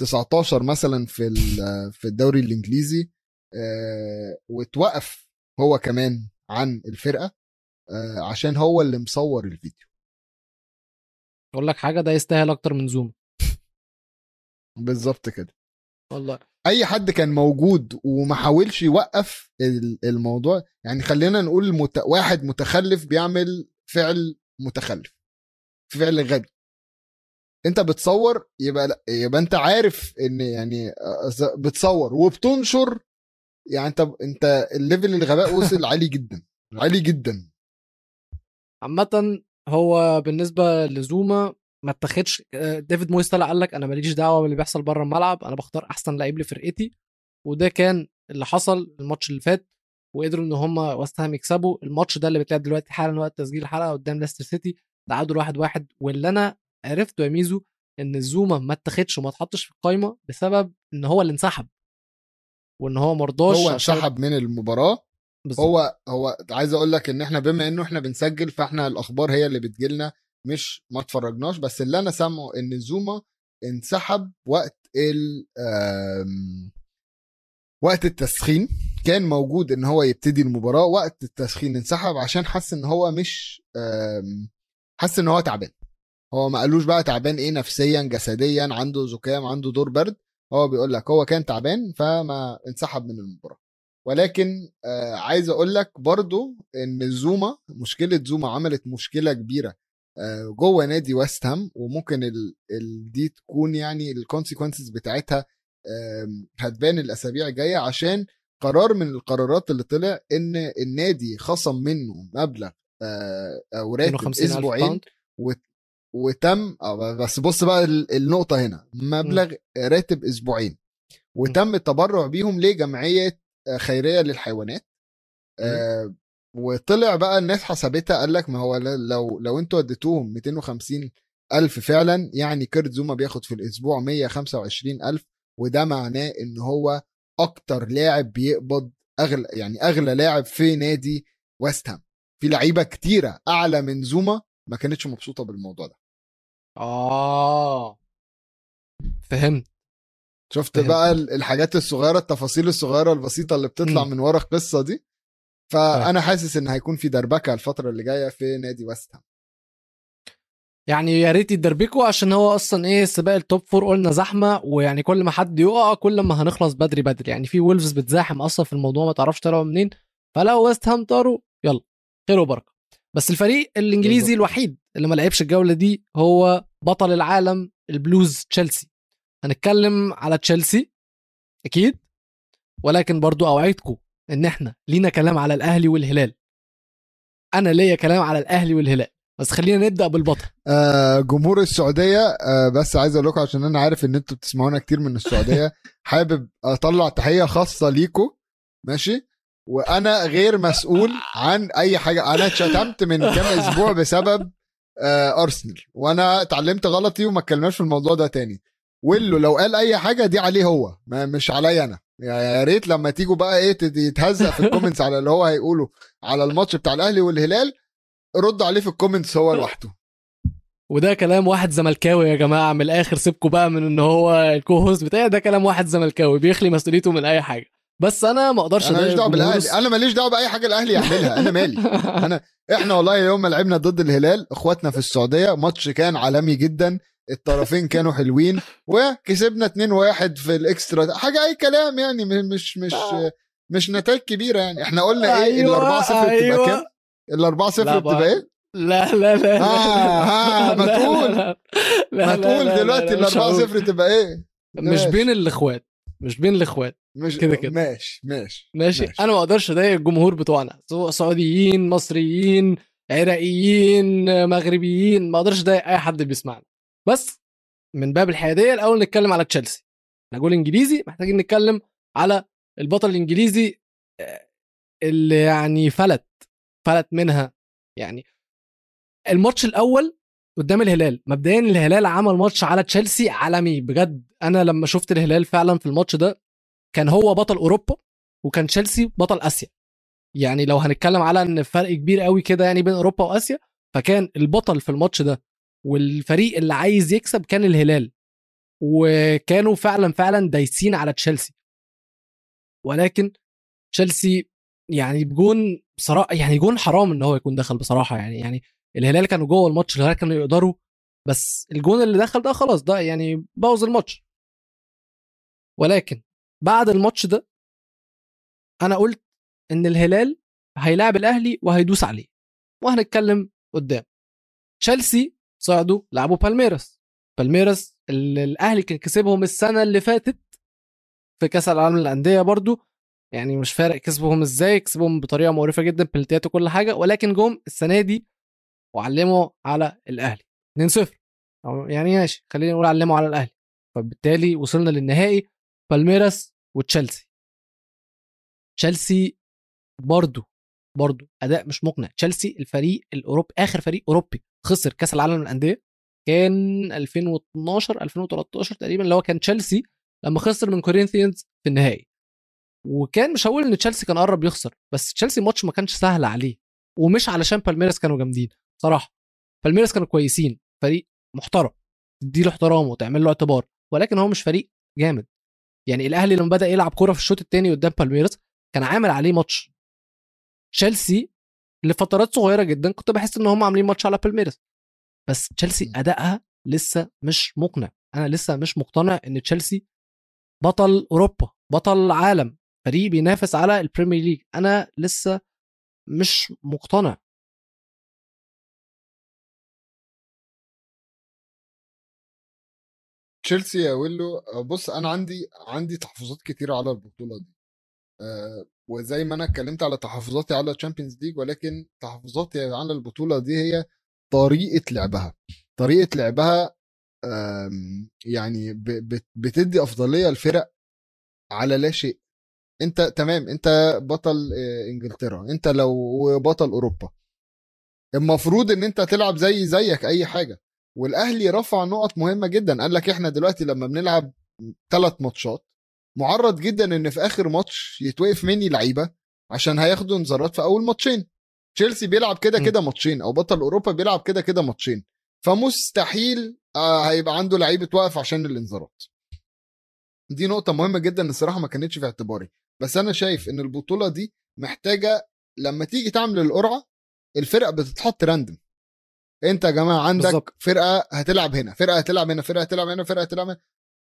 [SPEAKER 1] 19 مثلا في [LAUGHS] في الدوري الإنجليزي آه، واتوقف هو كمان عن الفرقة آه، عشان هو اللي مصور الفيديو.
[SPEAKER 2] أقول لك حاجة ده يستاهل أكتر من زوم
[SPEAKER 1] بالظبط كده.
[SPEAKER 2] والله.
[SPEAKER 1] أي حد كان موجود وما حاولش يوقف ال- الموضوع يعني خلينا نقول مت... واحد متخلف بيعمل فعل متخلف فعل غبي. أنت بتصور يبقى لأ يبقى أنت عارف إن يعني بتصور وبتنشر يعني أنت أنت ال level الغباء [LAUGHS] وصل عالي جدا عالي جدا.
[SPEAKER 2] عامة هو بالنسبة لزوما ما اتخدش آه، ديفيد مويس طلع قال لك أنا ماليش دعوة باللي بيحصل بره الملعب أنا بختار أحسن لعيب لفرقتي. وده كان اللي حصل الماتش اللي فات وقدروا إن هم وست هام يكسبوا. الماتش ده اللي بيتلعب دلوقتي حالا وقت تسجيل الحلقة قدام ليستر سيتي تعادل واحد واحد. واللي أنا عرفته يا ميزو إن زوما ما اتخدش وما اتحطش في القايمة بسبب إن هو اللي انسحب. وإن هو مرضاش
[SPEAKER 1] هو انسحب من المباراة.
[SPEAKER 2] بالظبط.
[SPEAKER 1] هو هو عايز أقول لك إن إحنا بما إنه إحنا بنسجل فإحنا الأخبار هي اللي بتجيلنا. مش ما اتفرجناش بس اللي أنا سامعه إن زوما انسحب وقت ال وقت التسخين. كان موجود إن هو يبتدي المباراة وقت التسخين انسحب عشان حس إن هو مش حس إن هو تعبان. هو ما قالوش بقى تعبان إيه نفسيا جسديا عنده زكام عنده دور برد. هو بيقول لك هو كان تعبان فما انسحب من المباراة. ولكن آه عايز أقول لك برضو إن زوما مشكلة زوما عملت مشكلة كبيرة. جوه نادي ويست هام وممكن ال ال دي تكون يعني ال consequences بتاعتها هتبان الأسابيع الجاية عشان قرار من القرارات اللي طلع إن النادي خصم منه مبلغ آه، أو راتب
[SPEAKER 2] 52,000 أسبوعين.
[SPEAKER 1] وتم آه، بس بص بقى ال- النقطة هنا مبلغ راتب أسبوعين. وتم التبرع بيهم لجمعية آه، خيرية للحيوانات آه، وطلع بقى الناس حسبتها قال لك ما هو لو لو أنتوا اديتوهم 250 ألف فعلا يعني كيرت زوما بياخد في الأسبوع 125 ألف وده معناه إن هو أكتر لاعب بيقبض اغلى يعني أغلى لاعب في نادي ويست هام. في لعيبة كتيرة أعلى من زوما ما كانتش مبسوطة بالموضوع ده.
[SPEAKER 2] آه. فهمت.
[SPEAKER 1] شفت
[SPEAKER 2] فهمت.
[SPEAKER 1] بقى ال- الحاجات الصغيرة التفاصيل الصغيرة البسيطة اللي بتطلع
[SPEAKER 2] مم.
[SPEAKER 1] من ورا القصة دي؟ فأنا حاسس إن هيكون في دربكة الفترة اللي جاية في نادي ويست هام.
[SPEAKER 2] يعني يا ريت يدربكوا عشان هو أصلا إيه سباق ال top four قلنا زحمة ويعني كل ما حد يقع كل ما هنخلص بدري بدري. يعني في وولفز بتزاحم أصلا في الموضوع ما تعرفش طلعوا منين. فلو ويست هام طاروا يلا. خير وبركة. بس الفريق
[SPEAKER 1] الإنجليزي.
[SPEAKER 2] الوحيد اللي ما لعبش الجولة دي هو بطل العالم البلوز تشيلسي هنتكلم على تشيلسي أكيد. ولكن برضو أوعدكم إن إحنا لينا كلام على الأهلي والهلال. أنا ليا كلام على الأهلي والهلال بس خلينا نبدأ بالبطل.
[SPEAKER 1] آه جمهور السعودية آه بس عايز أقول لكم عشان أنا عارف إن أنتوا بتسمعونا كتير من السعودية [LAUGHS] حابب أطلع تحية خاصة ليكم ماشي؟ وأنا غير مسؤول عن أي حاجة. أنا اتشتمت من كام أسبوع بسبب آه أرسنال وأنا اتعلمت غلطي وما اتكلمناش في الموضوع ده تاني. ويلو لو قال أي حاجة دي عليه هو ما مش عليا أنا. يا ريت لما تيجوا بقى إيه يتهزق في ال comments على اللي هو هيقوله على الماتش بتاع الأهلي والهلال رد عليه في ال comments هو لوحده.
[SPEAKER 2] وده كلام واحد زملكاوي يا جماعة من الآخر سيبكوا بقى من إن هو ال co-host بتاعي ده كلام واحد زملكاوي بيخلي مسؤوليته من أي حاجة. بس أنا ما أقدرش
[SPEAKER 1] أنا ماليش
[SPEAKER 2] دعوة
[SPEAKER 1] بالأهلي أنا ماليش دعوة بأي حاجة الأهلي يعملها أنا مالي. أنا إحنا والله يوم ما لعبنا ضد الهلال إخواتنا في السعودية ماتش كان عالمي جدا. الطرفين كانوا حلوين وكسبنا 2-1 في الإكسترا حاجة أي كلام يعني م- مش مش
[SPEAKER 2] آه.
[SPEAKER 1] مش نتائج كبيرة يعني إحنا قلنا إيه ال
[SPEAKER 2] أيوة،
[SPEAKER 1] 4 0 بتبقى
[SPEAKER 2] أيوة.
[SPEAKER 1] كام ال 4 0
[SPEAKER 2] لا
[SPEAKER 1] بتبقى
[SPEAKER 2] بقى.
[SPEAKER 1] إيه
[SPEAKER 2] لا لا لا لا.
[SPEAKER 1] آه، ها، ما
[SPEAKER 2] لا،
[SPEAKER 1] تقول.
[SPEAKER 2] لا، لا،
[SPEAKER 1] ما
[SPEAKER 2] لا،
[SPEAKER 1] تقول
[SPEAKER 2] لا،
[SPEAKER 1] دلوقتي
[SPEAKER 2] لا،
[SPEAKER 1] ال
[SPEAKER 2] مش
[SPEAKER 1] 4
[SPEAKER 2] هقول.
[SPEAKER 1] 0 تبقى إيه
[SPEAKER 2] مش
[SPEAKER 1] ماشي.
[SPEAKER 2] بين الإخوات مش بين الإخوات
[SPEAKER 1] مش
[SPEAKER 2] كده كده.
[SPEAKER 1] ماشي ماشي
[SPEAKER 2] ماشي أنا ما أقدرش أضايق الجمهور بتوعنا سواء سعوديين مصريين عراقيين مغربيين ما أقدرش أضايق أي حد بيسمعنا بس من باب الحيادية الأول نتكلم على تشيلسي. إحنا جول إنجليزي محتاجين نتكلم على البطل الإنجليزي آه، اللي يعني فلت فلت منها. يعني الماتش الأول قدام الهلال مبدئيا الهلال عمل ماتش على تشيلسي عالمي. بجد أنا لما شفت الهلال فعلا في الماتش ده كان هو بطل أوروبا وكان تشيلسي بطل آسيا. يعني لو هنتكلم على إن فرق كبير قوي كده يعني بين أوروبا وآسيا فكان البطل في الماتش ده والفريق اللي عايز يكسب كان الهلال وكانوا فعلا فعلا دايسين على تشيلسي. ولكن تشيلسي يعني بجون بصراحه يعني جون حرام إن هو يكون دخل بصراحة يعني يعني الهلال كانوا جوه الماتش الهلال كانوا يقدروا بس الجون اللي دخل ده خلاص ده يعني بوظ الماتش. ولكن بعد الماتش ده أنا قلت إن الهلال هيلاعب الأهلي وهيدوس عليه وهنتكلم قدام. تشيلسي صعدوا لعبوا بالميراس. بالميراس الأهلي كان كسبهم السنة اللي فاتت في كأس العالم للأندية برضو. يعني مش فارق كسبهم إزاي كسبهم بطريقة مقرفة جدا بلتيات وكل حاجة. ولكن جم السنة دي وعلموا على الأهلي. 2-0 أو يعني ماشي خلينا نقول علموا على الأهلي. فبالتالي وصلنا للنهائي بالميراس وتشيلسي. تشيلسي برضو برضو أداء مش مقنع. تشيلسي الفريق الاوروبي آخر فريق أوروبي. خسر كأس العالم للأندية كان 2012 2013 تقريبا اللي هو كان تشيلسي لما خسر من كورينثيانز في النهائي. وكان مش هقول إن تشيلسي كان قرب يخسر بس تشيلسي الماتش ما كانش سهل عليه ومش علشان بالميراس كانوا جامدين صراحة بالميراس كانوا كويسين فريق محترم تديله احترامه وتعمل له اعتبار ولكن هو مش فريق جامد. يعني الأهلي لما بدأ يلعب كورة في الشوط الثاني قدام بالميراس كان عامل عليه ماتش. تشيلسي لفترات صغيرة جدا كنت بحس إن هم عاملين ماتش على بالميراس بس تشيلسي. أدائها لسه مش مقنع. أنا لسه مش مقتنع إن تشيلسي بطل أوروبا بطل عالم فريق بينافس على البريمير ليج أنا لسه مش مقتنع.
[SPEAKER 1] تشيلسي يا ويلو بص أنا عندي عندي تحفظات كتيرة على البطولة دي. آه، وزي ما أنا اتكلمت على تحفظاتي على الشامبيونز ليج ولكن تحفظاتي على البطولة دي هي طريقة لعبها. طريقة لعبها يعني بتدي أفضلية الفرق على لا شيء. أنت تمام أنت بطل آه، إنجلترا أنت لو بطل أوروبا المفروض إن أنت تلعب زي زيك أي حاجة. والأهلي رفع نقط مهمة جدا. قال لك إحنا دلوقتي لما بنلعب ثلاث ماتشات معرض جدا إن في آخر ماتش يتوقف مني لعيبة عشان هياخدوا انذارات في أول ماتشين تشيلسي بيلعب كده. كده ماتشين أو بطل أوروبا بيلعب كده كده ماتشين فمستحيل آه، هيبقى عنده لعيبة توقف عشان الانذارات دي نقطة مهمة جدا الصراحة ما كانتش في اعتباري بس أنا شايف إن البطولة دي محتاجة لما تيجي تعمل القرعة الفرق بتتحط راندم أنت يا جماعة عندك. بالزبط. فرقة هتلعب هنا فرقة هتلعب هنا فرقة هتلعب هنا فرقة هتلعب هنا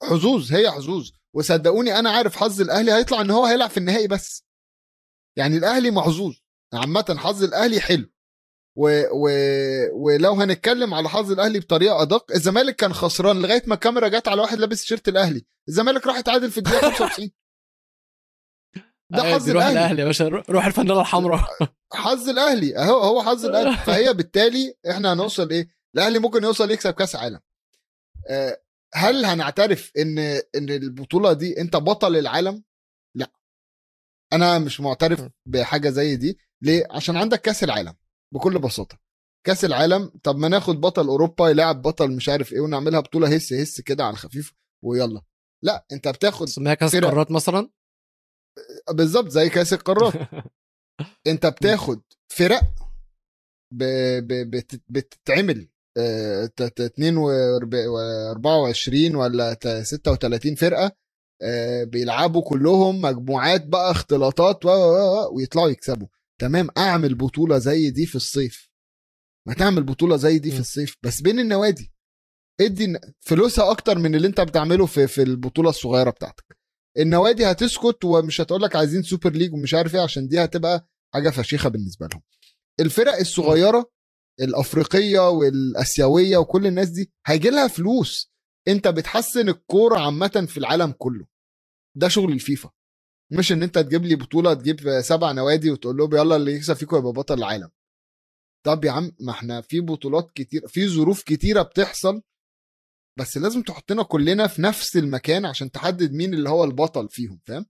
[SPEAKER 1] حظوظ هي حظوظ وصدقوني أنا عارف حظ الأهلي هيطلع إن هو هيلعب في النهائي بس. يعني الأهلي محظوظ. عامة حظ الأهلي حلو. و... و... ولو هنتكلم على حظ الأهلي بطريقة أدق الزمالك كان خسران لغاية ما الكاميرا جت على واحد لابس تيشيرت الأهلي. الزمالك راح يتعادل في الدقيقة 95 [LAUGHS] ده
[SPEAKER 2] عادي،
[SPEAKER 1] حظ
[SPEAKER 2] روح
[SPEAKER 1] الأهلي.
[SPEAKER 2] الأهلي يا باشا روح- روح الفانيلا الحمراء. [LAUGHS]
[SPEAKER 1] حظ الأهلي. أهو هو حظ الأهلي. [LAUGHS] فهي بالتالي إحنا هنوصل إيه؟ الأهلي ممكن يوصل يكسب كأس عالم. آه، هل هنعترف إن إن البطولة دي أنت بطل العالم؟ لأ. أنا مش معترف. بحاجة زي دي. ليه؟ عشان عندك كأس العالم بكل بساطة. كأس العالم طب ما ناخد بطل أوروبا يلعب بطل مش عارف إيه ونعملها بطولة هس هس كده على الخفيف ويلا. لأ أنت بتاخد
[SPEAKER 2] سميها كأس
[SPEAKER 1] فرق.
[SPEAKER 2] قارات مثلا؟
[SPEAKER 1] بالظبط زي كأس القارات. [LAUGHS] أنت بتاخد فرق ب... ب... بت... بتتعمل. آه... ت- ت- 24 ولا ت- 36 فرقة آه... بيلعبوا كلهم مجموعات بقى اختلاطات. ويطلعوا يكسبوا. تمام أعمل بطولة زي دي في الصيف. ما تعمل بطولة زي دي في. الصيف بس بين النوادي. ادي فلوسها أكتر من اللي أنت بتعمله في في البطولة الصغيرة بتاعتك. النوادي هتسكت ومش هتقول لك عايزين سوبر ليج ومش عارف إيه عشان دي هتبقى حاجة فشيخة بالنسبة لهم. الفرق الصغيرة الأفريقية والأسيوية وكل الناس دي هيجي لها فلوس. أنت بتحسن الكورة عامة في العالم كله. ده شغل الفيفا. مش إن أنت تجيب لي بطولة تجيب سبع نوادي وتقول لهم يلا اللي يكسب فيكم يبقى بطل العالم. طب يا عم ما إحنا في بطولات كتير في ظروف كتيرة بتحصل. بس لازم تحطنا كلنا في نفس المكان عشان تحدد مين اللي هو البطل فيهم فاهم؟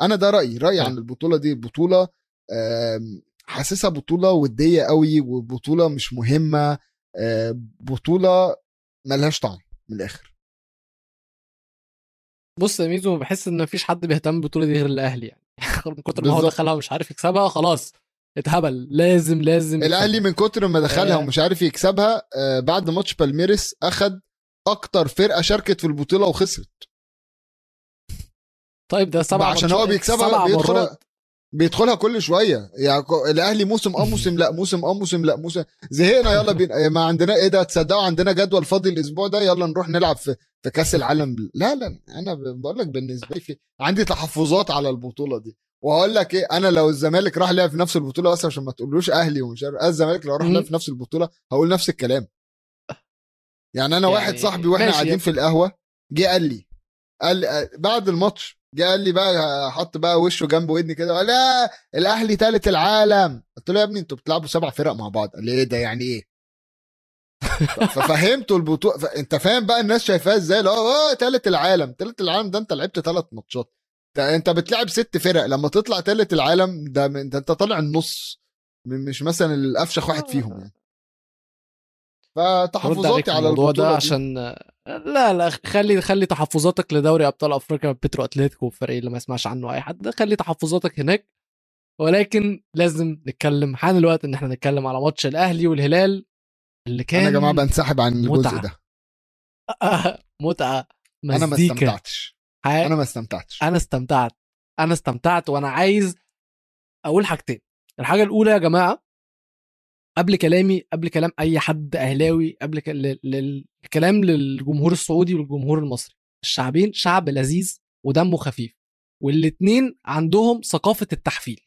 [SPEAKER 1] أنا ده رأيي رأيي عن البطولة دي. بطولة آم، حاسسها بطولة ودية قوي وبطولة مش مهمة آه، بطولة ملهاش طعم من الآخر
[SPEAKER 2] بص يا ميزو بحس إن مفيش حد بيهتم بالبطولة دي غير الأهلي يعني [LAUGHS] من كتر ما هو. دخلها ومش عارف يكسبها خلاص اتهبل لازم لازم الأهلي.
[SPEAKER 1] من كتر ما دخلها
[SPEAKER 2] آه.
[SPEAKER 1] ومش عارف يكسبها آه، بعد ماتش بالميرس أخد أكتر فرقة شاركت في البطولة وخسرت
[SPEAKER 2] طيب ده سبع
[SPEAKER 1] عشان هو بيكسبها
[SPEAKER 2] سبع
[SPEAKER 1] بيدخلها كل شوية. يعني الأهلي موسم آه موسم لا موسم آه موسم لا موسم زهقنا يلا بينا. ما عندنا إيه ده تصدقوا عندنا جدول فاضي الأسبوع ده يلا نروح نلعب في في كأس العالم. لا لا أنا بقول لك بالنسبة لي في عندي تحفظات على البطولة دي. وهقول لك إيه أنا لو الزمالك راح لعب في نفس البطولة بس عشان ما تقولوش أهلي ومش عارف الزمالك لو راح. لعب في نفس البطولة هقول نفس الكلام. يعني أنا
[SPEAKER 2] يعني
[SPEAKER 1] واحد صاحبي
[SPEAKER 2] وإحنا.
[SPEAKER 1] قاعدين في القهوة جه قال لي قال لي بعد الماتش قال لي بقى حط بقى وشه جنب ودني كده لا الأهلي ثالث العالم. قلت له يا ابني أنتوا بتلعبوا سبع فرق مع بعض. قال لي إيه ده يعني إيه؟ ففهمته البطوله ف... انت فاهم بقى الناس شايفاها إزاي؟ لا آه ثالث العالم. ثالث العالم ده انت لعبت ثلاث ماتشات. انت بتلعب ست فرق. لما تطلع ثالث العالم ده, من... انت طالع النص. مش مثلا الافشخ واحد فيهم يعني. فتحفظاتي على
[SPEAKER 2] الموضوع ده
[SPEAKER 1] دي.
[SPEAKER 2] لا لا خلي خلي تحفظاتك لدوري أبطال أفريقيا بيترو اتلتيكو والفريق اللي ما يسمعش عنه أي حد خلي تحفظاتك هناك. ولكن لازم نتكلم حان الوقت إن إحنا نتكلم على ماتش الأهلي والهلال اللي كان
[SPEAKER 1] أنا يا جماعة بنسحب عن الجزء
[SPEAKER 2] متعة.
[SPEAKER 1] ده. [LAUGHS]
[SPEAKER 2] متعة.
[SPEAKER 1] أنا ما استمتعتش.
[SPEAKER 2] حي-
[SPEAKER 1] أنا ما استمتعتش.
[SPEAKER 2] أنا استمتعت. أنا استمتعت وأنا عايز أقول حاجتين. الحاجة الأولى يا جماعة قبل كلامي قبل كلام أي حد أهلاوي قبل الكلام للجمهور السعودي والجمهور المصري. الشعبين شعب لذيذ ودمه خفيف والاتنين عندهم ثقافة التحفيل.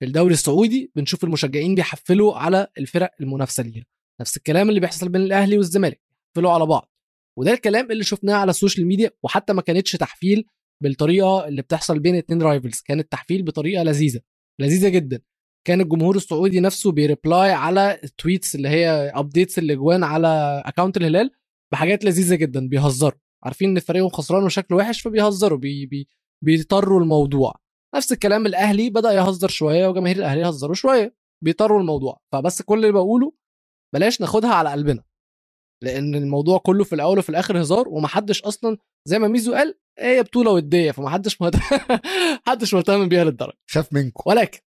[SPEAKER 2] في الدوري السعودي بنشوف المشجعين بيحفلوا على الفرق المنافسة ليها. نفس الكلام اللي بيحصل بين الأهلي والزمالك بيحفلوا على بعض. وده الكلام اللي شفناه على السوشيال ميديا وحتى ما كانتش تحفيل بالطريقة اللي بتحصل بين اتنين rivals كانت تحفيل بطريقة لذيذة لذيذة جدا. كان الجمهور السعودي نفسه بي reply على ال tweets اللي هي updates الأجوان على account الهلال بحاجات لذيذة جدا بيهزروا. عارفين إن فريقهم خسران وشكله وحش فبيهزروا بي بي بيطروا الموضوع. نفس الكلام الأهلي بدأ يهزر شوية وجماهير الأهلي يهزروا شوية بيطروا الموضوع. فبس كل اللي بقوله بلاش ناخدها على قلبنا. لأن الموضوع كله في الأول وفي الآخر هزار ومحدش أصلا زي ما ميزو قال هي بطولة ودية. فمحدش مهتم [LAUGHS] محدش مهتم بيها للدرجة.
[SPEAKER 1] خاف منكم.
[SPEAKER 2] ولكن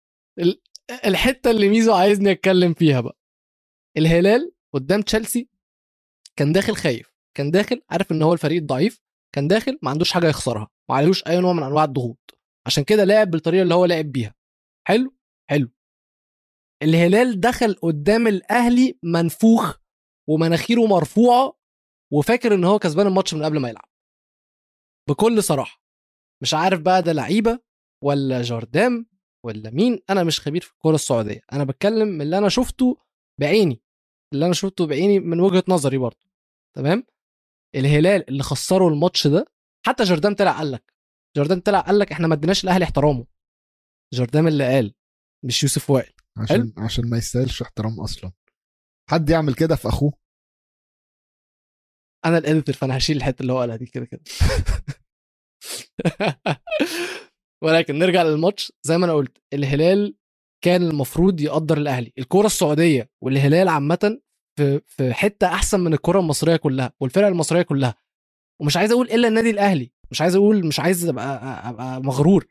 [SPEAKER 2] الحتة اللي ميزو عايزني أتكلم فيها بقى. الهلال قدام تشيلسي كان داخل خايف كان داخل عارف إن هو الفريق الضعيف كان داخل ما عندوش حاجة يخسرها ما عليهوش أي نوع من أنواع الضغوط. عشان كده لعب بالطريقة اللي هو لعب بيها. حلو؟ حلو. الهلال دخل قدام الأهلي منفوخ ومناخيره مرفوعة وفاكر إن هو كسبان الماتش من قبل ما يلعب. بكل صراحة مش عارف بقى ده لعيبة ولا جاردام ولا مين؟ أنا مش خبير في الكورة السعودية. أنا بتكلم من اللي أنا شفته بعيني. اللي أنا شفته بعيني من وجهة نظري برضه. تمام؟ الهلال اللي خسروا الماتش ده حتى جردام طلع قال لك جردام طلع قال لك إحنا ما اديناش الأهلي احترامه. جردام اللي قال مش يوسف وائل.
[SPEAKER 1] عشان عشان ما يستاهلش احترام أصلا. حد يعمل كده في أخوه؟
[SPEAKER 2] أنا الاديتور فأنا هشيل الحتة اللي هو قالها دي كده كده. [LAUGHS] ولكن نرجع للماتش. زي ما أنا قلت الهلال كان المفروض يقدر الأهلي. الكرة السعودية والهلال عامة في في حتة أحسن من الكرة المصرية كلها والفرق المصرية كلها. ومش عايز أقول إلا النادي الأهلي. مش عايز أقول مش عايز أبقى أبقى مغرور.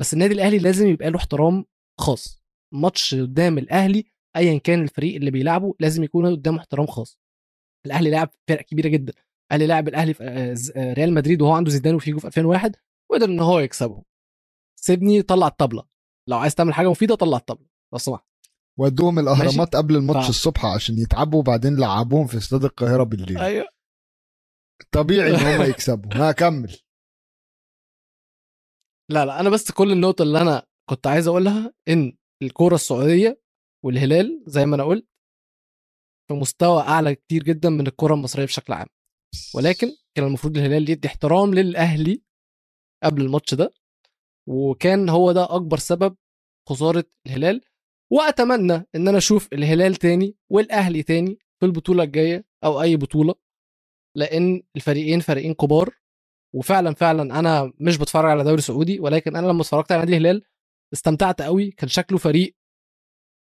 [SPEAKER 2] بس النادي الأهلي لازم يبقى له احترام خاص. ماتش قدام الأهلي ايا كان الفريق اللي بيلعبه لازم يكون قدامه احترام خاص. الأهلي لعب فرق كبيرة جدا. الأهلي لعب الأهلي في آه، آه، ريال مدريد وهو عنده زيدان وفيجو في 2001 وقدر إن هو يكسبهم. سيبني طلع الطبلة. لو عايز تعمل حاجة مفيدة طلع الطبلة. لو سمحت.
[SPEAKER 1] ودوهم الأهرامات قبل الماتش
[SPEAKER 2] ف-
[SPEAKER 1] الصبح عشان يتعبوا وبعدين لعبوهم في استاد القاهرة بالليل.
[SPEAKER 2] أيوه.
[SPEAKER 1] طبيعي إن هم [LAUGHS] يكسبوا. ها كمل.
[SPEAKER 2] لا لا أنا بس كل النقطة اللي أنا كنت عايز أقولها إن الكورة السعودية والهلال زي ما أنا قلت في مستوى أعلى كتير جدا من الكره المصرية بشكل عام. ولكن كان المفروض الهلال يدي احترام للأهلي قبل الماتش ده. وكان هو ده أكبر سبب خسارة الهلال. وأتمنى إن أنا أشوف الهلال تاني والأهلي تاني في البطولة الجاية أو أي بطولة لأن الفريقين فريقين كبار. وفعلا فعلا أنا مش بتفرج على دوري سعودي ولكن أنا لما اتفرجت على نادي الهلال استمتعت قوي. كان شكله فريق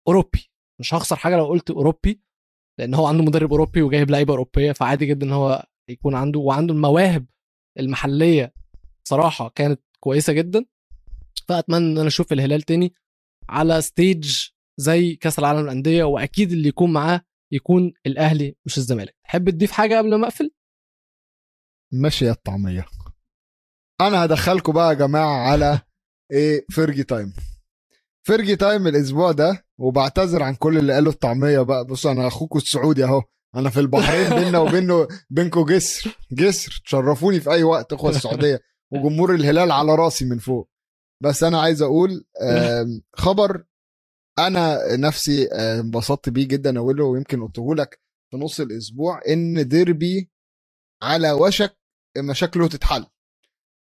[SPEAKER 2] أوروبي. مش هخسر حاجة لو قلت أوروبي لأن هو عنده مدرب أوروبي وجايب لعيبة أوروبية فعادي جدا إن هو يكون عنده. وعنده المواهب المحلية صراحة كانت كويسة جدا. فأتمنى إن أنا أشوف الهلال تاني على ستيج زي كأس العالم للأندية وأكيد اللي يكون معاه يكون الأهلي مش الزمالك. تحب تضيف حاجة قبل ما أقفل؟
[SPEAKER 1] ماشي يا الطعمية. أنا هدخلكم بقى يا جماعة على إيه Fergie time. Fergie time الأسبوع ده وبعتذر عن كل اللي قالوا الطعمية بقى. بصوا أنا اخوكم السعودي أهو. أنا في البحرين بينا وبينه بينكم جسر جسر. تشرفوني في أي وقت أخوة السعودية. وجمهور الهلال على راسي من فوق. بس أنا عايز أقول [LAUGHS] خبر أنا نفسي آه، انبسطت بيه جدا اوله ويمكن قلته لك في نص الأسبوع إن ديربي على وشك مشاكله تتحل.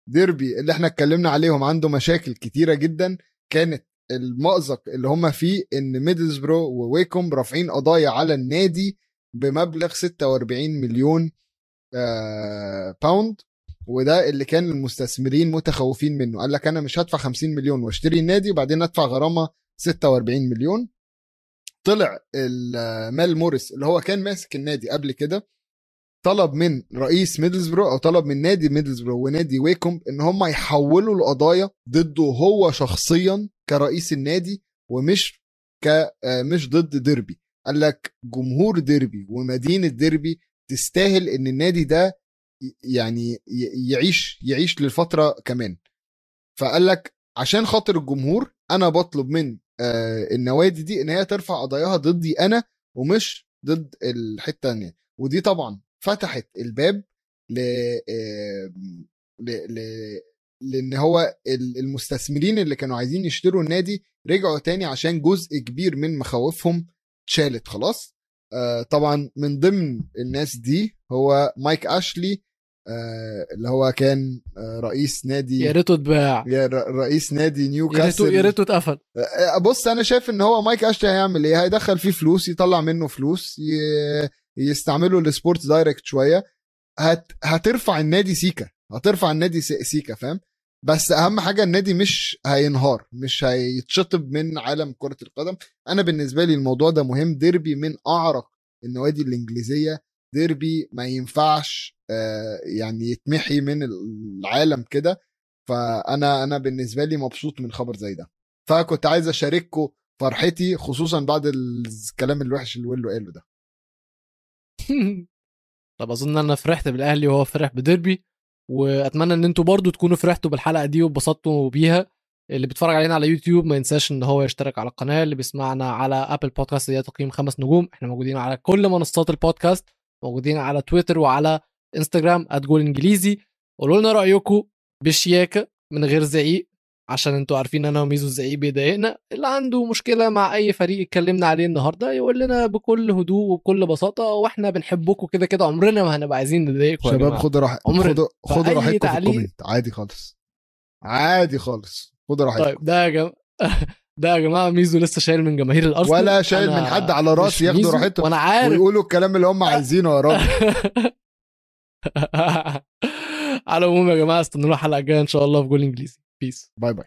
[SPEAKER 1] ديربي اللي إحنا اتكلمنا عليهم عنده مشاكل كتيرة جدا. كانت المأزق اللي هم فيه إن ميدلزبرو وويكوم رافعين قضايا على النادي بمبلغ 46 مليون آه، pound وده اللي كان المستثمرين متخوفين منه. قال لك أنا مش هدفع 50 مليون وأشتري النادي وبعدين أدفع غرامة 46 مليون. طلع ال- مال موريس اللي هو كان ماسك النادي قبل كده طلب من رئيس ميدلزبرو أو طلب من نادي ميدلزبرو ونادي ويكوم إن هم يحولوا القضايا ضده هو شخصيا كرئيس النادي ومش ك مش ضد ديربي. قال لك جمهور ديربي ومدينة ديربي تستاهل إن النادي ده يعني يعيش يعيش للفترة كمان. فقال لك عشان خاطر الجمهور أنا بطلب من آه، النوادي دي إن هي ترفع قضاياها ضدي أنا ومش ضد الحتة الثانية ودي طبعا فتحت الباب ل ل لإن هو ال- المستثمرين اللي كانوا عايزين يشتروا النادي رجعوا تاني عشان جزء كبير من مخاوفهم اتشالت خلاص. آه طبعا من ضمن الناس دي هو مايك أشلي اللي هو كان آه رئيس نادي
[SPEAKER 2] يا ريته اتباع.
[SPEAKER 1] رئيس نادي نيوكاسل
[SPEAKER 2] يا ريته اتقفل.
[SPEAKER 1] آه، بص أنا شايف إن هو مايك أشلي هيعمل إيه؟ هيدخل فيه فلوس يطلع منه فلوس. يستعمله لسبورتس دايركت شوية. هت... هترفع النادي سيكا هترفع النادي سيكا فاهم؟ بس أهم حاجة النادي مش هينهار مش هيتشطب من عالم كرة القدم. أنا بالنسبة لي الموضوع ده مهم. ديربي من أعرق النوادي الإنجليزية. ديربي ما ينفعش آه، يعني يتمحي من العالم كده. فأنا أنا بالنسبة لي مبسوط من خبر زي ده. فكنت عايز اشارككم فرحتي خصوصا بعد الكلام الوحش اللي ويلو قاله ده. [LAUGHS]
[SPEAKER 2] طب أظن أنا فرحت بالأهلي وهو فرح بديربي وأتمنى إن أنتوا برضو تكونوا فرحتوا بالحلقة دي واتبسطتوا بيها. اللي بيتفرج علينا على يوتيوب ما ينساش إن هو يشترك على القناة اللي بيسمعنا على ابل بودكاست هي تقييم خمس نجوم. إحنا موجودين على كل منصات البودكاست. موجودين على تويتر وعلى إنستجرام @جول إنجليزي. قولوا لنا رايكم بشياكة من غير زعيق عشان أنتوا عارفين أنا وميزو الزعيق بيضايقنا. اللي عنده مشكلة مع أي فريق اتكلمنا عليه النهارده يقول لنا بكل هدوء وبكل بساطة وإحنا بنحبكم كده كده عمرنا ما هنبقى عايزين نضايقكم
[SPEAKER 1] شباب. خدوا راح خدوا خدوا راحتكم في
[SPEAKER 2] ال
[SPEAKER 1] comment. عادي خالص. عادي خالص. خدوا راحتكم.
[SPEAKER 2] طيب ده يا جماعة. [LAUGHS] ده يا جماعة ميزو لسه شايل من جماهير الأرسنال.
[SPEAKER 1] ولا شايل من حد على رأسي ياخدوا راحتهم.
[SPEAKER 2] وأنا عارف.
[SPEAKER 1] ويقولوا الكلام اللي هم عايزينه يا راجل. [LAUGHS]
[SPEAKER 2] على العموم يا جماعة استنونا الحلقة الجاية إن شاء الله في جول إنجليزي. peace
[SPEAKER 1] bye bye